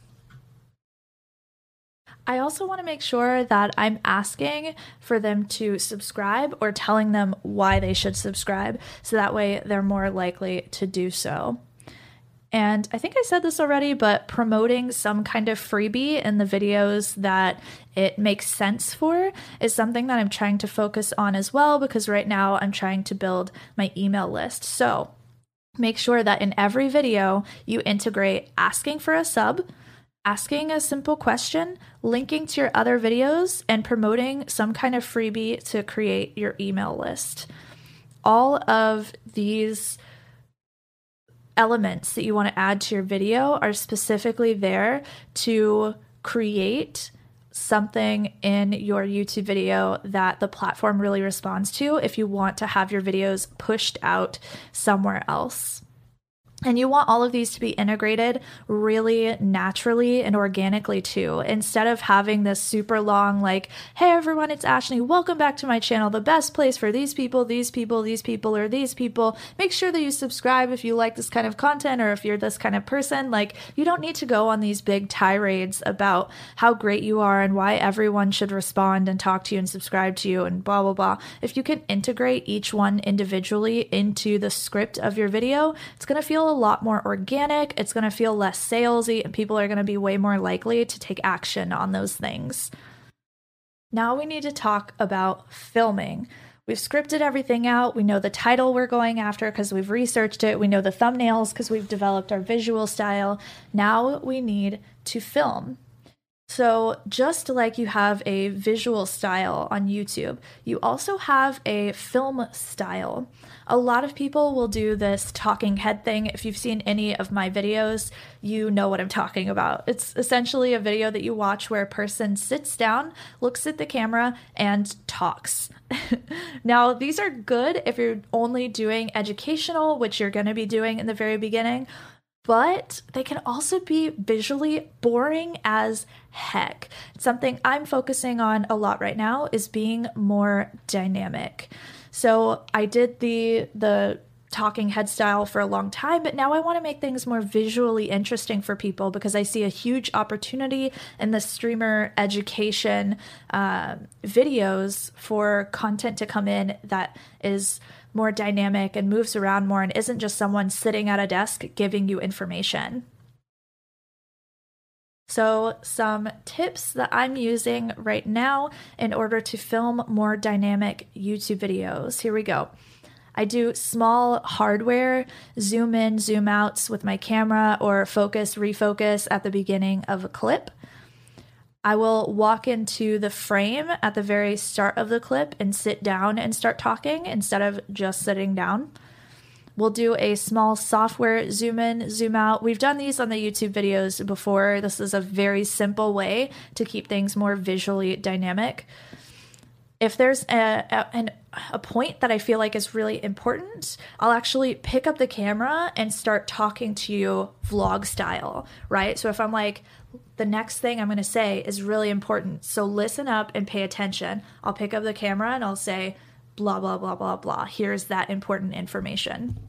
I also want to make sure that I'm asking for them to subscribe or telling them why they should subscribe so that way they're more likely to do so. And I think I said this already, but promoting some kind of freebie in the videos that it makes sense for is something that I'm trying to focus on as well because right now I'm trying to build my email list. So make sure that in every video you integrate asking for a sub, asking a simple question, linking to your other videos, and promoting some kind of freebie to create your email list. All of these elements that you want to add to your video are specifically there to create something in your YouTube video that the platform really responds to if you want to have your videos pushed out somewhere else. And you want all of these to be integrated really naturally and organically too. Instead of having this super long, like, hey everyone, it's Ashley. Welcome back to my channel. The best place for these people, these people, these people, or these people. Make sure that you subscribe if you like this kind of content or if you're this kind of person. Like, you don't need to go on these big tirades about how great you are and why everyone should respond and talk to you and subscribe to you and blah, blah, blah. If you can integrate each one individually into the script of your video, it's going to feel a lot more organic. It's going to feel less salesy, and people are going to be way more likely to take action on those things. Now we need to talk about filming. We've scripted everything out. We know the title we're going after because we've researched it. We know the thumbnails because we've developed our visual style. Now we need to film. So, just like you have a visual style on YouTube, you also have a film style. A lot of people will do this talking head thing. If you've seen any of my videos, you know what I'm talking about. It's essentially a video that you watch where a person sits down, looks at the camera, and talks. (laughs) now, these are good if you're only doing educational, which you're going to be doing in the very beginning, but they can also be visually boring as heck. Something I'm focusing on a lot right now is being more dynamic. So I did the the talking head style for a long time, but now I want to make things more visually interesting for people because I see a huge opportunity in the streamer education uh, videos for content to come in that is more dynamic and moves around more and isn't just someone sitting at a desk giving you information. So, some tips that I'm using right now in order to film more dynamic YouTube videos. Here we go. I do small hardware zoom in, zoom outs with my camera or focus, refocus at the beginning of a clip. I will walk into the frame at the very start of the clip and sit down and start talking instead of just sitting down. We'll do a small software zoom in, zoom out. We've done these on the YouTube videos before. This is a very simple way to keep things more visually dynamic. If there's a, a, a point that I feel like is really important, I'll actually pick up the camera and start talking to you vlog style, right? So if I'm like, the next thing I'm going to say is really important. So listen up and pay attention. I'll pick up the camera and I'll say, blah, blah, blah, blah, blah. Here's that important information.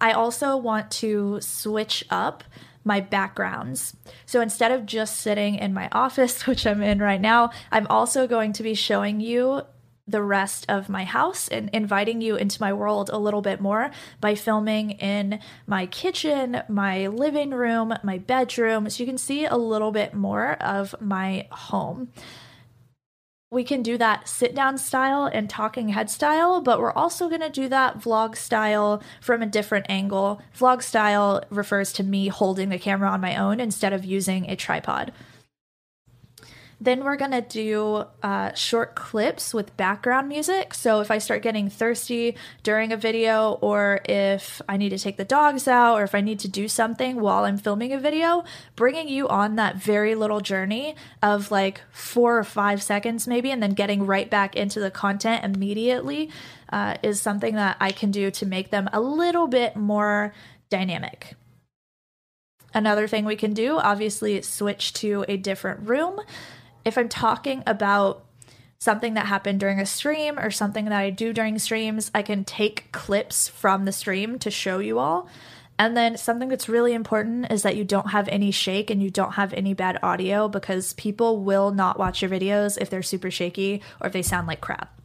I also want to switch up my backgrounds. So instead of just sitting in my office, (laughs) which I'm in right now, I'm also going to be showing you the rest of my house and inviting you into my world a little bit more by filming in my kitchen, my living room, my bedroom, so you can see a little bit more of my home. We can do that sit down style and talking head style, but we're also going to do that vlog style from a different angle. Vlog style refers to me holding the camera on my own instead of using a tripod. Then we're gonna do uh, short clips with background music. So if I start getting thirsty during a video, or if I need to take the dogs out, or if I need to do something while I'm filming a video, bringing you on that very little journey of like four or five seconds maybe, and then getting right back into the content immediately uh, is something that I can do to make them a little bit more dynamic. Another thing we can do, obviously, switch to a different room if I'm talking about something that happened during a stream or something that I do during streams, I can take clips from the stream to show you all. And then something that's really important is that you don't have any shake and you don't have any bad audio because people will not watch your videos if they're super shaky or if they sound like crap.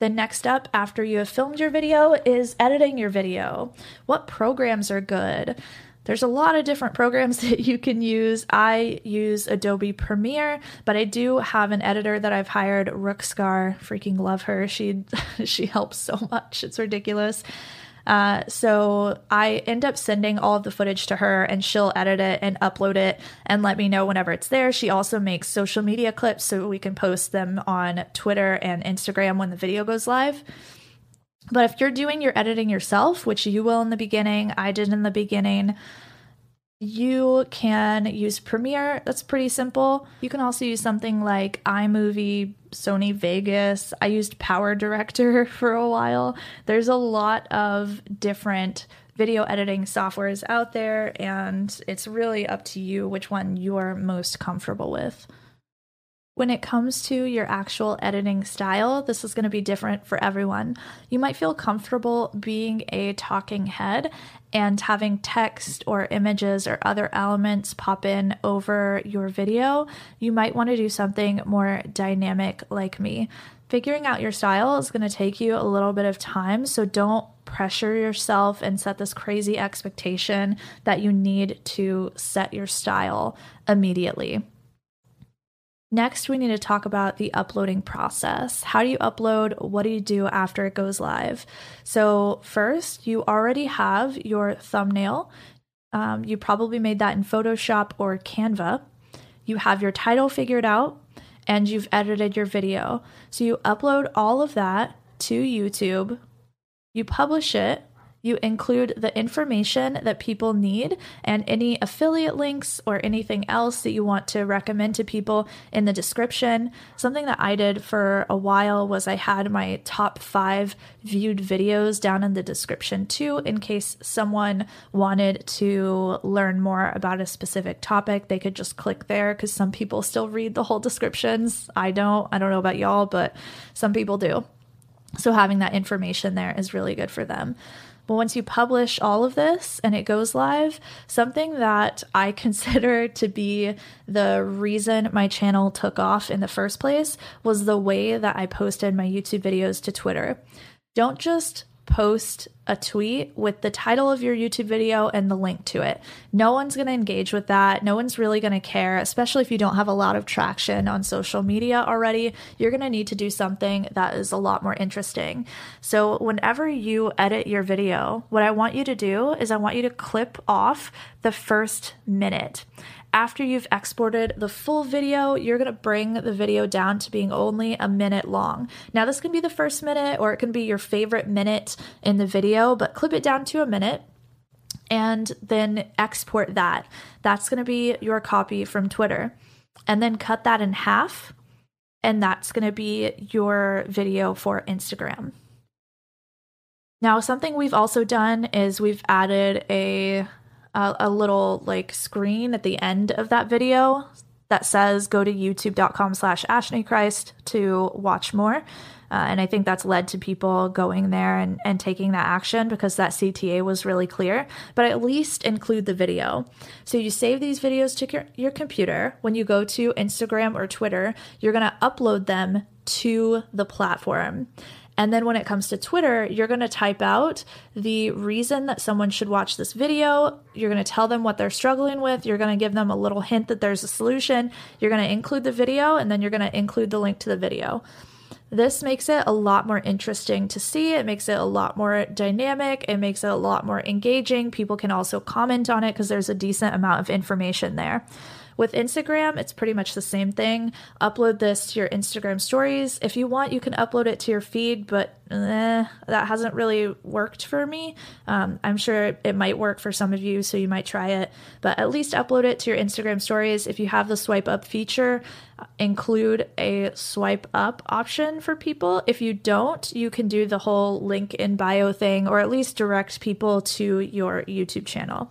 The next up after you have filmed your video is editing your video. What programs are good? There's a lot of different programs (laughs) that you can use. I use Adobe Premiere, but I do have an editor that I've hired, Rookscar. Freaking love her. She (laughs) she helps so much. It's ridiculous. Uh, so I end up sending all of the footage to her and she'll edit it and upload it and let me know whenever it's there. She also makes social media clips so we can post them on Twitter and Instagram when the video goes live. But if you're doing your editing yourself, which you will in the beginning, I did in the beginning, You can use Premiere, that's pretty simple. You can also use something like iMovie, Sony Vegas. I used Power Director (laughs) for a while. There's a lot of different video editing softwares out there, and it's really up to you which one you are most comfortable with. When it comes to your actual editing style, this is going to be different for everyone. You might feel comfortable being a talking head and having text or images or other elements pop in over your video. You might want to do something more dynamic like me. Figuring out your style is going to take you a little bit of time, so don't pressure yourself and set this crazy expectation that you need to set your style immediately. Next, we need to talk about the uploading process. How do you upload? What do you do after it goes live? So, first, you already have your thumbnail. Um, you probably made that in Photoshop or Canva. You have your title figured out and you've edited your video. So, you upload all of that to YouTube, you publish it, you include the information that people need and any affiliate links or anything else that you want to recommend to people in the description. Something that I did for a while was I had my top five viewed videos down in the description too, in case someone wanted to learn more about a specific topic. They could just click there because some people still read the whole descriptions. I don't. I don't know about y'all, but some people do. So having that information there is really good for them. But once you publish all of this and it goes live, something that I (laughs) consider to be the reason my channel took off in the first place was the way that I posted my YouTube videos to Twitter. Don't just post a tweet with the title of your YouTube video and the link to it. No one's going to engage with that. No one's really going to care, especially if you don't have a lot of traction on social media already. You're going to need to do something that is a lot more interesting. So, whenever you edit your video, what I want you to do is I want you to clip off the first minute after you've exported the full video, you're to bring the video down to being only a minute long. Now, this can be the first minute or it can be your favorite minute in the video, but clip it down to a minute and then export that. That's to be your copy from Twitter. And then cut that in half, and that's to be your video for Instagram. Now, something we've also done is we've added a a, a little like screen at the end of that video that says go to youtube.com slash ashnichrist to watch more. Uh, and I think that's led to people going there and, and taking that action because that CTA was really clear. But at least include the video. So you save these videos to your, your computer. When you go to Instagram or Twitter, you're going to upload them to the platform. And then when it comes to Twitter, you're going to type out the reason that someone should watch this video. You're going to tell them what they're struggling with. You're going to give them a little hint that there's a solution. You're going to include the video, and then you're going to include the link to the video. This makes it a lot more interesting to see. It makes it a lot more dynamic. It makes it a lot more engaging. People can also comment on it because there's a decent amount of information there. With Instagram, it's pretty much the same thing. Upload this to your Instagram stories. If you want, you can upload it to your feed, but eh, that hasn't really worked for me. Um, I'm sure it might work for some of you, so you might try it, but at least upload it to your Instagram stories. If you have the swipe up feature, include a swipe up option for people. If you don't, you can do the whole link in bio thing or at least direct people to your YouTube channel.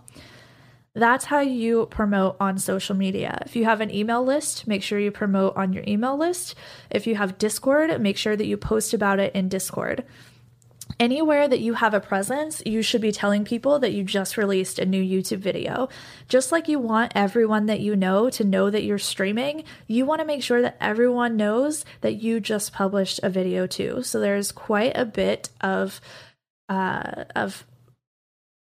That's how you promote on social media. If you have an email list, make sure you promote on your email list. If you have Discord, make sure that you post about it in Discord. Anywhere that you have a presence, you should be telling people that you just released a new YouTube video. Just like you want everyone that you know to know that you're streaming, you want to make sure that everyone knows that you just published a video too. So there's quite a bit of uh, of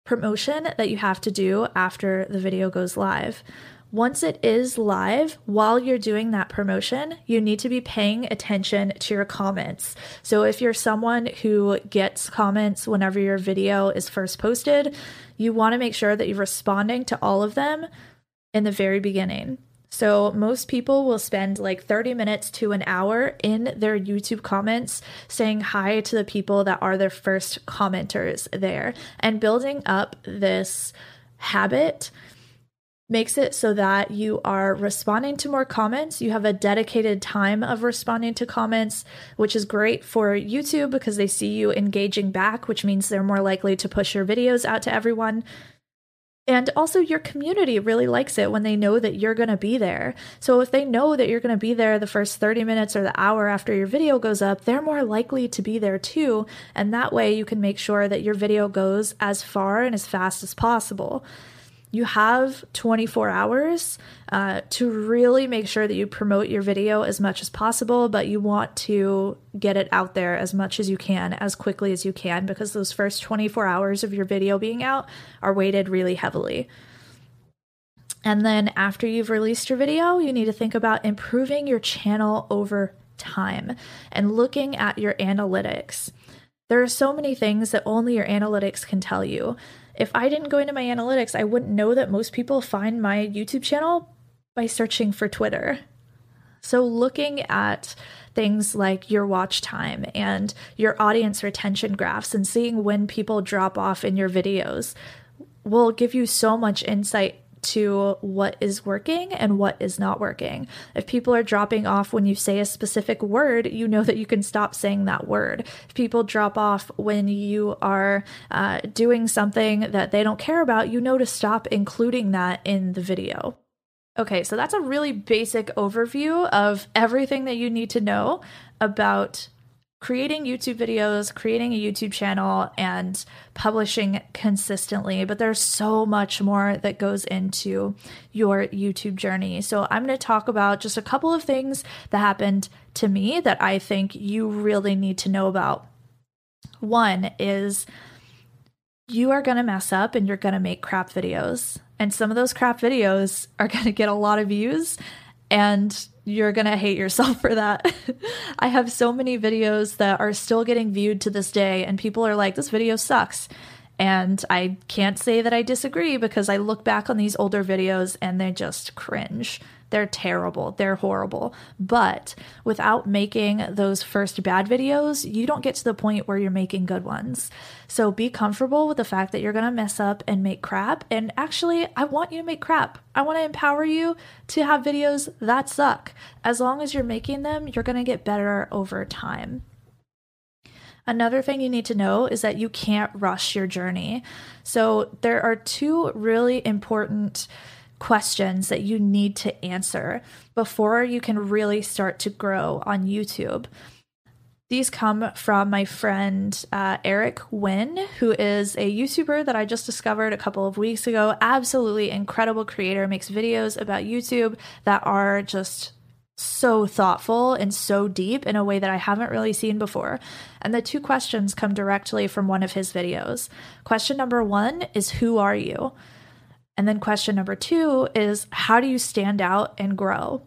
promotion that you have to do after the video goes live. Once it is live, while you're doing that promotion, you need to be paying attention to your comments. So, if you're someone who gets comments whenever your video is first posted, you want to make sure that you're responding to all of them in the very beginning. So, most people will spend like 30 minutes to an hour in their YouTube comments saying hi to the people that are their first commenters there and building up this habit makes it so that you are responding to more comments. You have a dedicated time of responding to comments, which is great for YouTube because they see you engaging back, which means they're more likely to push your videos out to everyone. And also, your community really likes it when they know that you're going to be there. So, if they know that you're going to be there the first 30 minutes or the hour after your video goes up, they're more likely to be there too. And that way, you can make sure that your video goes as far and as fast as possible you have 24 hours uh, to really make sure that you promote your video as much as possible, but you want to get it out there as much as you can, as quickly as you can, because those first 24 hours of your video being out are weighted really heavily. And then after you've released your video, you need to think about improving your channel over time and looking at your analytics. There are so many things that only your analytics can tell you. If I didn't go into my analytics, I wouldn't know that most people find my YouTube channel by searching for Twitter. So, looking at things like your watch time and your audience retention graphs and seeing when people drop off in your videos will give you so much insight to what is working and what is not working. If people are dropping off when you say a specific word, you know that you can stop saying that word. If people drop off when you are uh, doing something that they don't care about, you know to stop including that in the video. Okay, so that's a really basic overview of everything that you need to know about creating YouTube videos, creating a YouTube channel, and publishing consistently. But there's so much more that goes into your YouTube journey. So I'm going to talk about just a couple of things that happened to me that I think you really need to know about. One is you are going to mess up and you're going to make crap videos. And some of those crap videos are going to get a lot of views and you're gonna hate yourself (laughs) for that. I have so many videos that are still getting viewed to this day, and people are like, this video sucks. And I can't say that I disagree because I look back on these older videos and they just cringe. They're terrible. They're horrible. But without making those first bad videos, you don't get to the point where you're making good ones. So be comfortable with the fact that you're going to mess up and make crap. And actually, I want you to make crap. I want to empower you to have videos that suck. As long as you're making them, you're going to get better over time. Another thing you need to know is that you can't rush your journey. So, there are two really important questions that you need to answer before you can really start to grow on YouTube. These come from my friend uh, Eric Wynn, who is a YouTuber that I just discovered a couple of weeks ago. Absolutely incredible creator, makes videos about YouTube that are just so thoughtful and so deep in a way that I haven't really seen before. And the two questions come directly from one of his videos. Question number one is Who are you? And then question number two is how do you stand out and grow?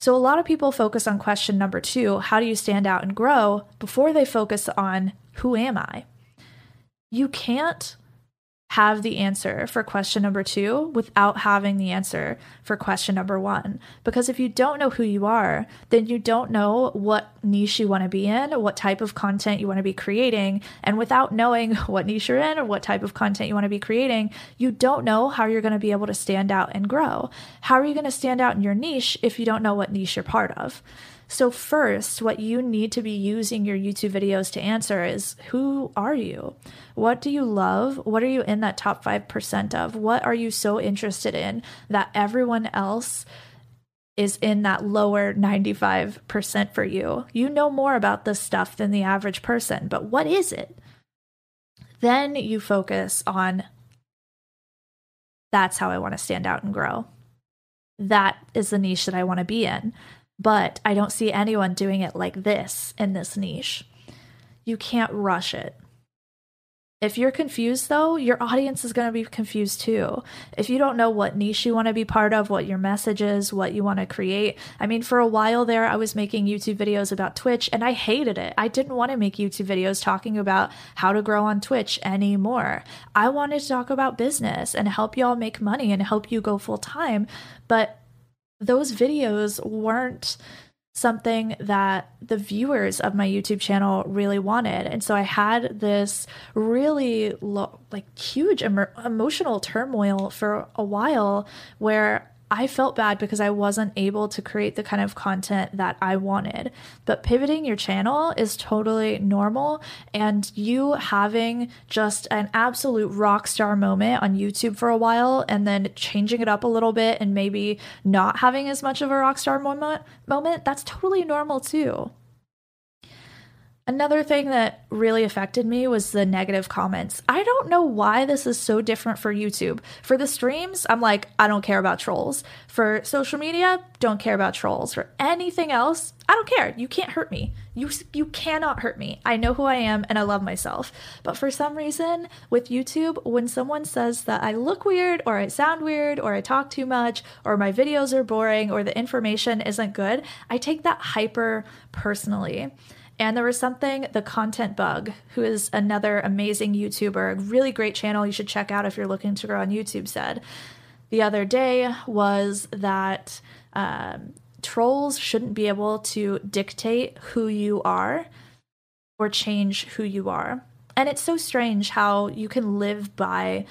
So, a lot of people focus on question number two how do you stand out and grow before they focus on who am I? You can't have the answer for question number two without having the answer for question number one. Because if you don't know who you are, then you don't know what niche you want to be in, what type of content you want to be creating. And without knowing (laughs) what niche you're in or what type of content you want to be creating, you don't know how you're going to be able to stand out and grow. How are you going to stand out in your niche if you don't know what niche you're part of? So, first, what you need to be using your YouTube videos to answer is who are you? What do you love? What are you in that top 5% of? What are you so interested in that everyone else is in that lower 95% for you? You know more about this stuff than the average person, but what is it? Then you focus on that's how I want to stand out and grow. That is the niche that I want to be in but I don't see anyone doing it like this in this niche. You can't rush it. If you're confused, though, your audience is going to be confused too. If you don't know what niche you want to be part of, what your message is, what you want to create. I mean, for a while there, I was making YouTube videos about Twitch and I hated it. I didn't want to make YouTube videos talking about how to grow on Twitch anymore. I wanted to talk about business and help y'all make money and help you go full time. But those videos weren't something that the viewers of my YouTube channel really wanted. And so I had this really lo- like huge em- emotional turmoil for a while where I felt bad because I wasn't able to create the kind of content that I wanted. But pivoting your channel is totally normal. And you having just an absolute rock star moment on YouTube for a while and then changing it up a little bit and maybe not having as much of a rock star moment, moment that's totally normal too. Another thing that really affected me was the negative comments. I don't know why this is so different for YouTube. For the streams, I'm like, I don't care about trolls. For social media, don't care about trolls. For anything else, I don't care. You can't hurt me. You you cannot hurt me. I know who I am and I love myself. But for some reason, with YouTube, when someone says that I look weird or I sound weird or I talk too much or my videos are boring or the information isn't good, I take that hyper personally. And there was something, the Content Bug, who is another amazing YouTuber, a really great channel you should check out if you're looking to grow on YouTube, said the other day was that um, trolls shouldn't be able to dictate who you are or change who you are. And it's so strange how you can live by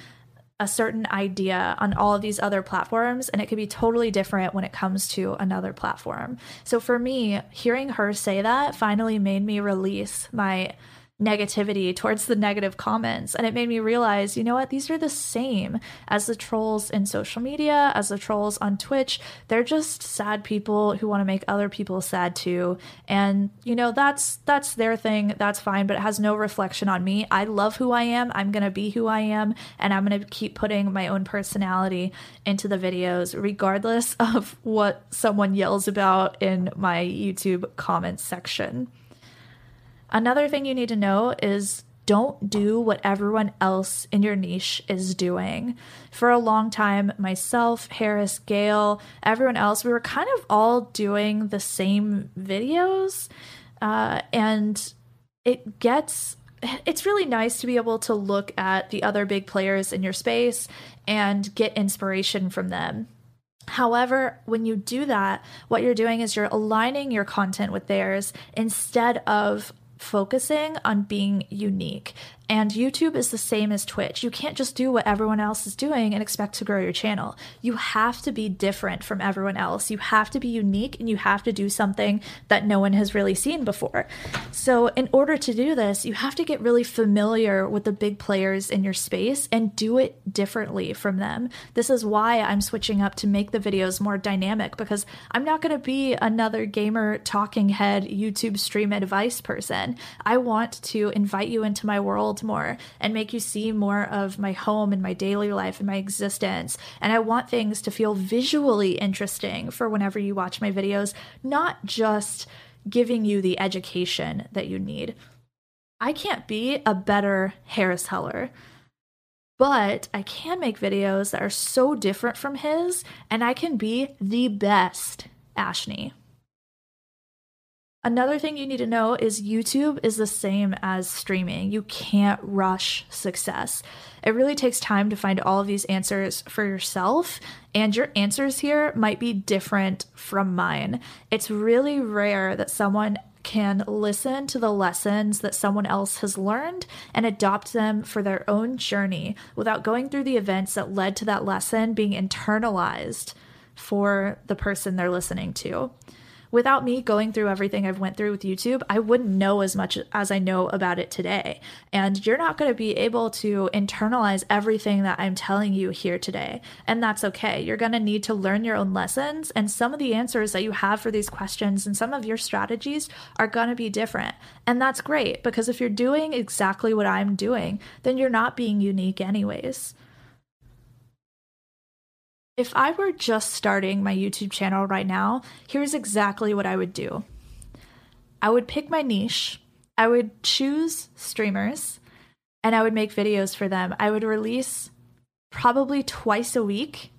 a certain idea on all of these other platforms and it could be totally different when it comes to another platform. So for me, hearing her say that finally made me release my negativity towards the negative comments. And it made me realize, you know what, these are the same as the trolls in social media, as the trolls on Twitch. They're just sad people who want to make other people sad too. And you know, that's that's their thing. That's fine, but it has no reflection on me. I love who I am. I'm going to be who I am, and I'm going to keep putting my own personality into the videos regardless of what someone yells about in my YouTube comments section. Another thing you need to know is don't do what everyone else in your niche is doing. For a long time, myself, Harris, Gael, everyone else, we were kind of all doing the same videos. Uh, and it gets it's really nice to be able to look at the other big players in your space and get inspiration from them. However, when you do that, what you're doing is you're aligning your content with theirs instead of focusing on being unique. And YouTube is the same as Twitch. You can't just do what everyone else is doing and expect to grow your channel. You have to be different from everyone else. You have to be unique and you have to do something that no one has really seen before. So, in order to do this, you have to get really familiar with the big players in your space and do it differently from them. This is why I'm switching up to make the videos more dynamic because I'm not going to be another gamer talking head YouTube stream advice person. I want to invite you into my world more and make you see more of my home and my daily life and my existence. And I want things to feel visually interesting for whenever you watch my videos, not just giving you the education that you need. I can't be a better Harris Heller but I can make videos that are so different from his, and I can be the best Ashni. Another thing you need to know is YouTube is the same as streaming. You can't rush success. It really takes time to find all of these answers for yourself, and your answers here might be different from mine. It's really rare that someone can listen to the lessons that someone else has learned and adopt them for their own journey without going through the events that led to that lesson being internalized for the person they're listening to without me going through everything I've went through with YouTube, I wouldn't know as much as I know about it today. And you're not going to be able to internalize everything that I'm telling you here today. And that's okay. You're going to need to learn your own lessons and some of the answers that you have for these questions and some of your strategies are going to be different. And that's great because if you're doing exactly what I'm doing, then you're not being unique anyways. If I were just starting my YouTube channel right now, here's exactly what I would do I would pick my niche, I would choose streamers, and I would make videos for them. I would release probably twice a week,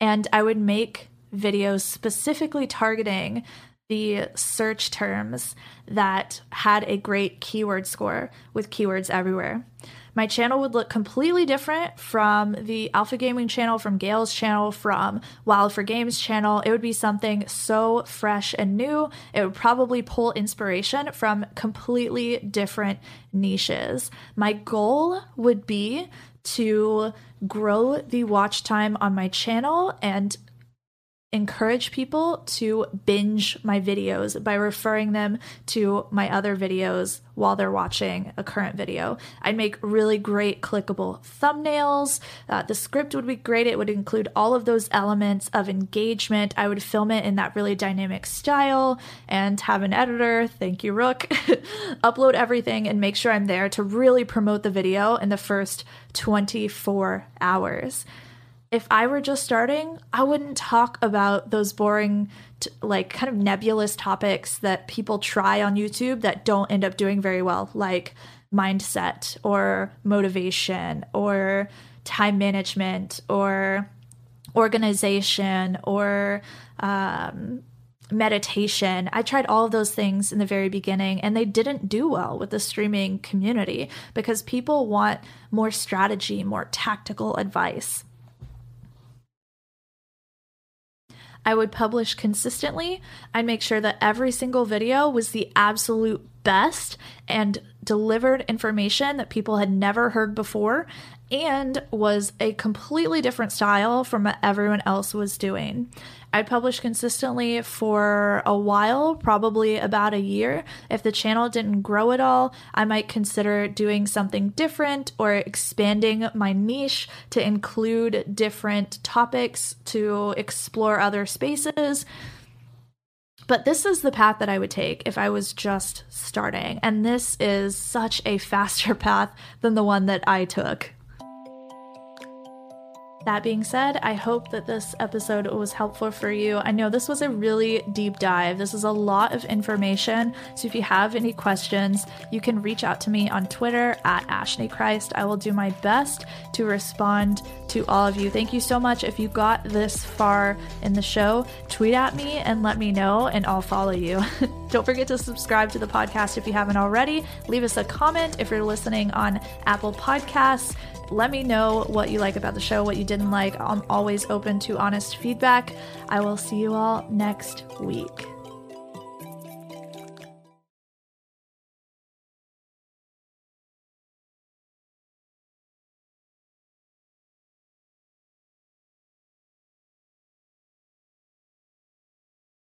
and I would make videos specifically targeting the search terms that had a great keyword score with keywords everywhere. My channel would look completely different from the Alpha Gaming channel, from Gael's channel, from Wild4Games channel. It would be something so fresh and new. It would probably pull inspiration from completely different niches. My goal would be to grow the watch time on my channel and encourage people to binge my videos by referring them to my other videos while they're watching a current video. I'd make really great clickable thumbnails. Uh, the script would be great. It would include all of those elements of engagement. I would film it in that really dynamic style and have an editor, thank you, Rook, (laughs) upload everything and make sure I'm there to really promote the video in the first 24 hours if I were just starting, I wouldn't talk about those boring, t- like kind of nebulous topics that people try on YouTube that don't end up doing very well, like mindset or motivation or time management or organization or um, meditation. I tried all of those things in the very beginning and they didn't do well with the streaming community because people want more strategy, more tactical advice. I would publish consistently. I'd make sure that every single video was the absolute best and delivered information that people had never heard before and was a completely different style from what everyone else was doing. I'd publish consistently for a while, probably about a year. If the channel didn't grow at all, I might consider doing something different or expanding my niche to include different topics to explore other spaces. But this is the path that I would take if I was just starting. And this is such a (laughs) faster path than the one that I took. That being said, I hope that this episode was helpful for you. I know this was a really deep dive. This is a lot of information. So if you have any questions, you can reach out to me on Twitter at Ashnichrist. I will do my best to respond to all of you. Thank you so much. If you got this far in the show, tweet at me and let me know, and I'll follow you. (laughs) Don't forget to subscribe to the podcast if you haven't already. Leave us a comment if you're listening on Apple Podcasts. Let me know what you like about the show, what you didn't like. I'm always open to honest feedback. I will see you all next week.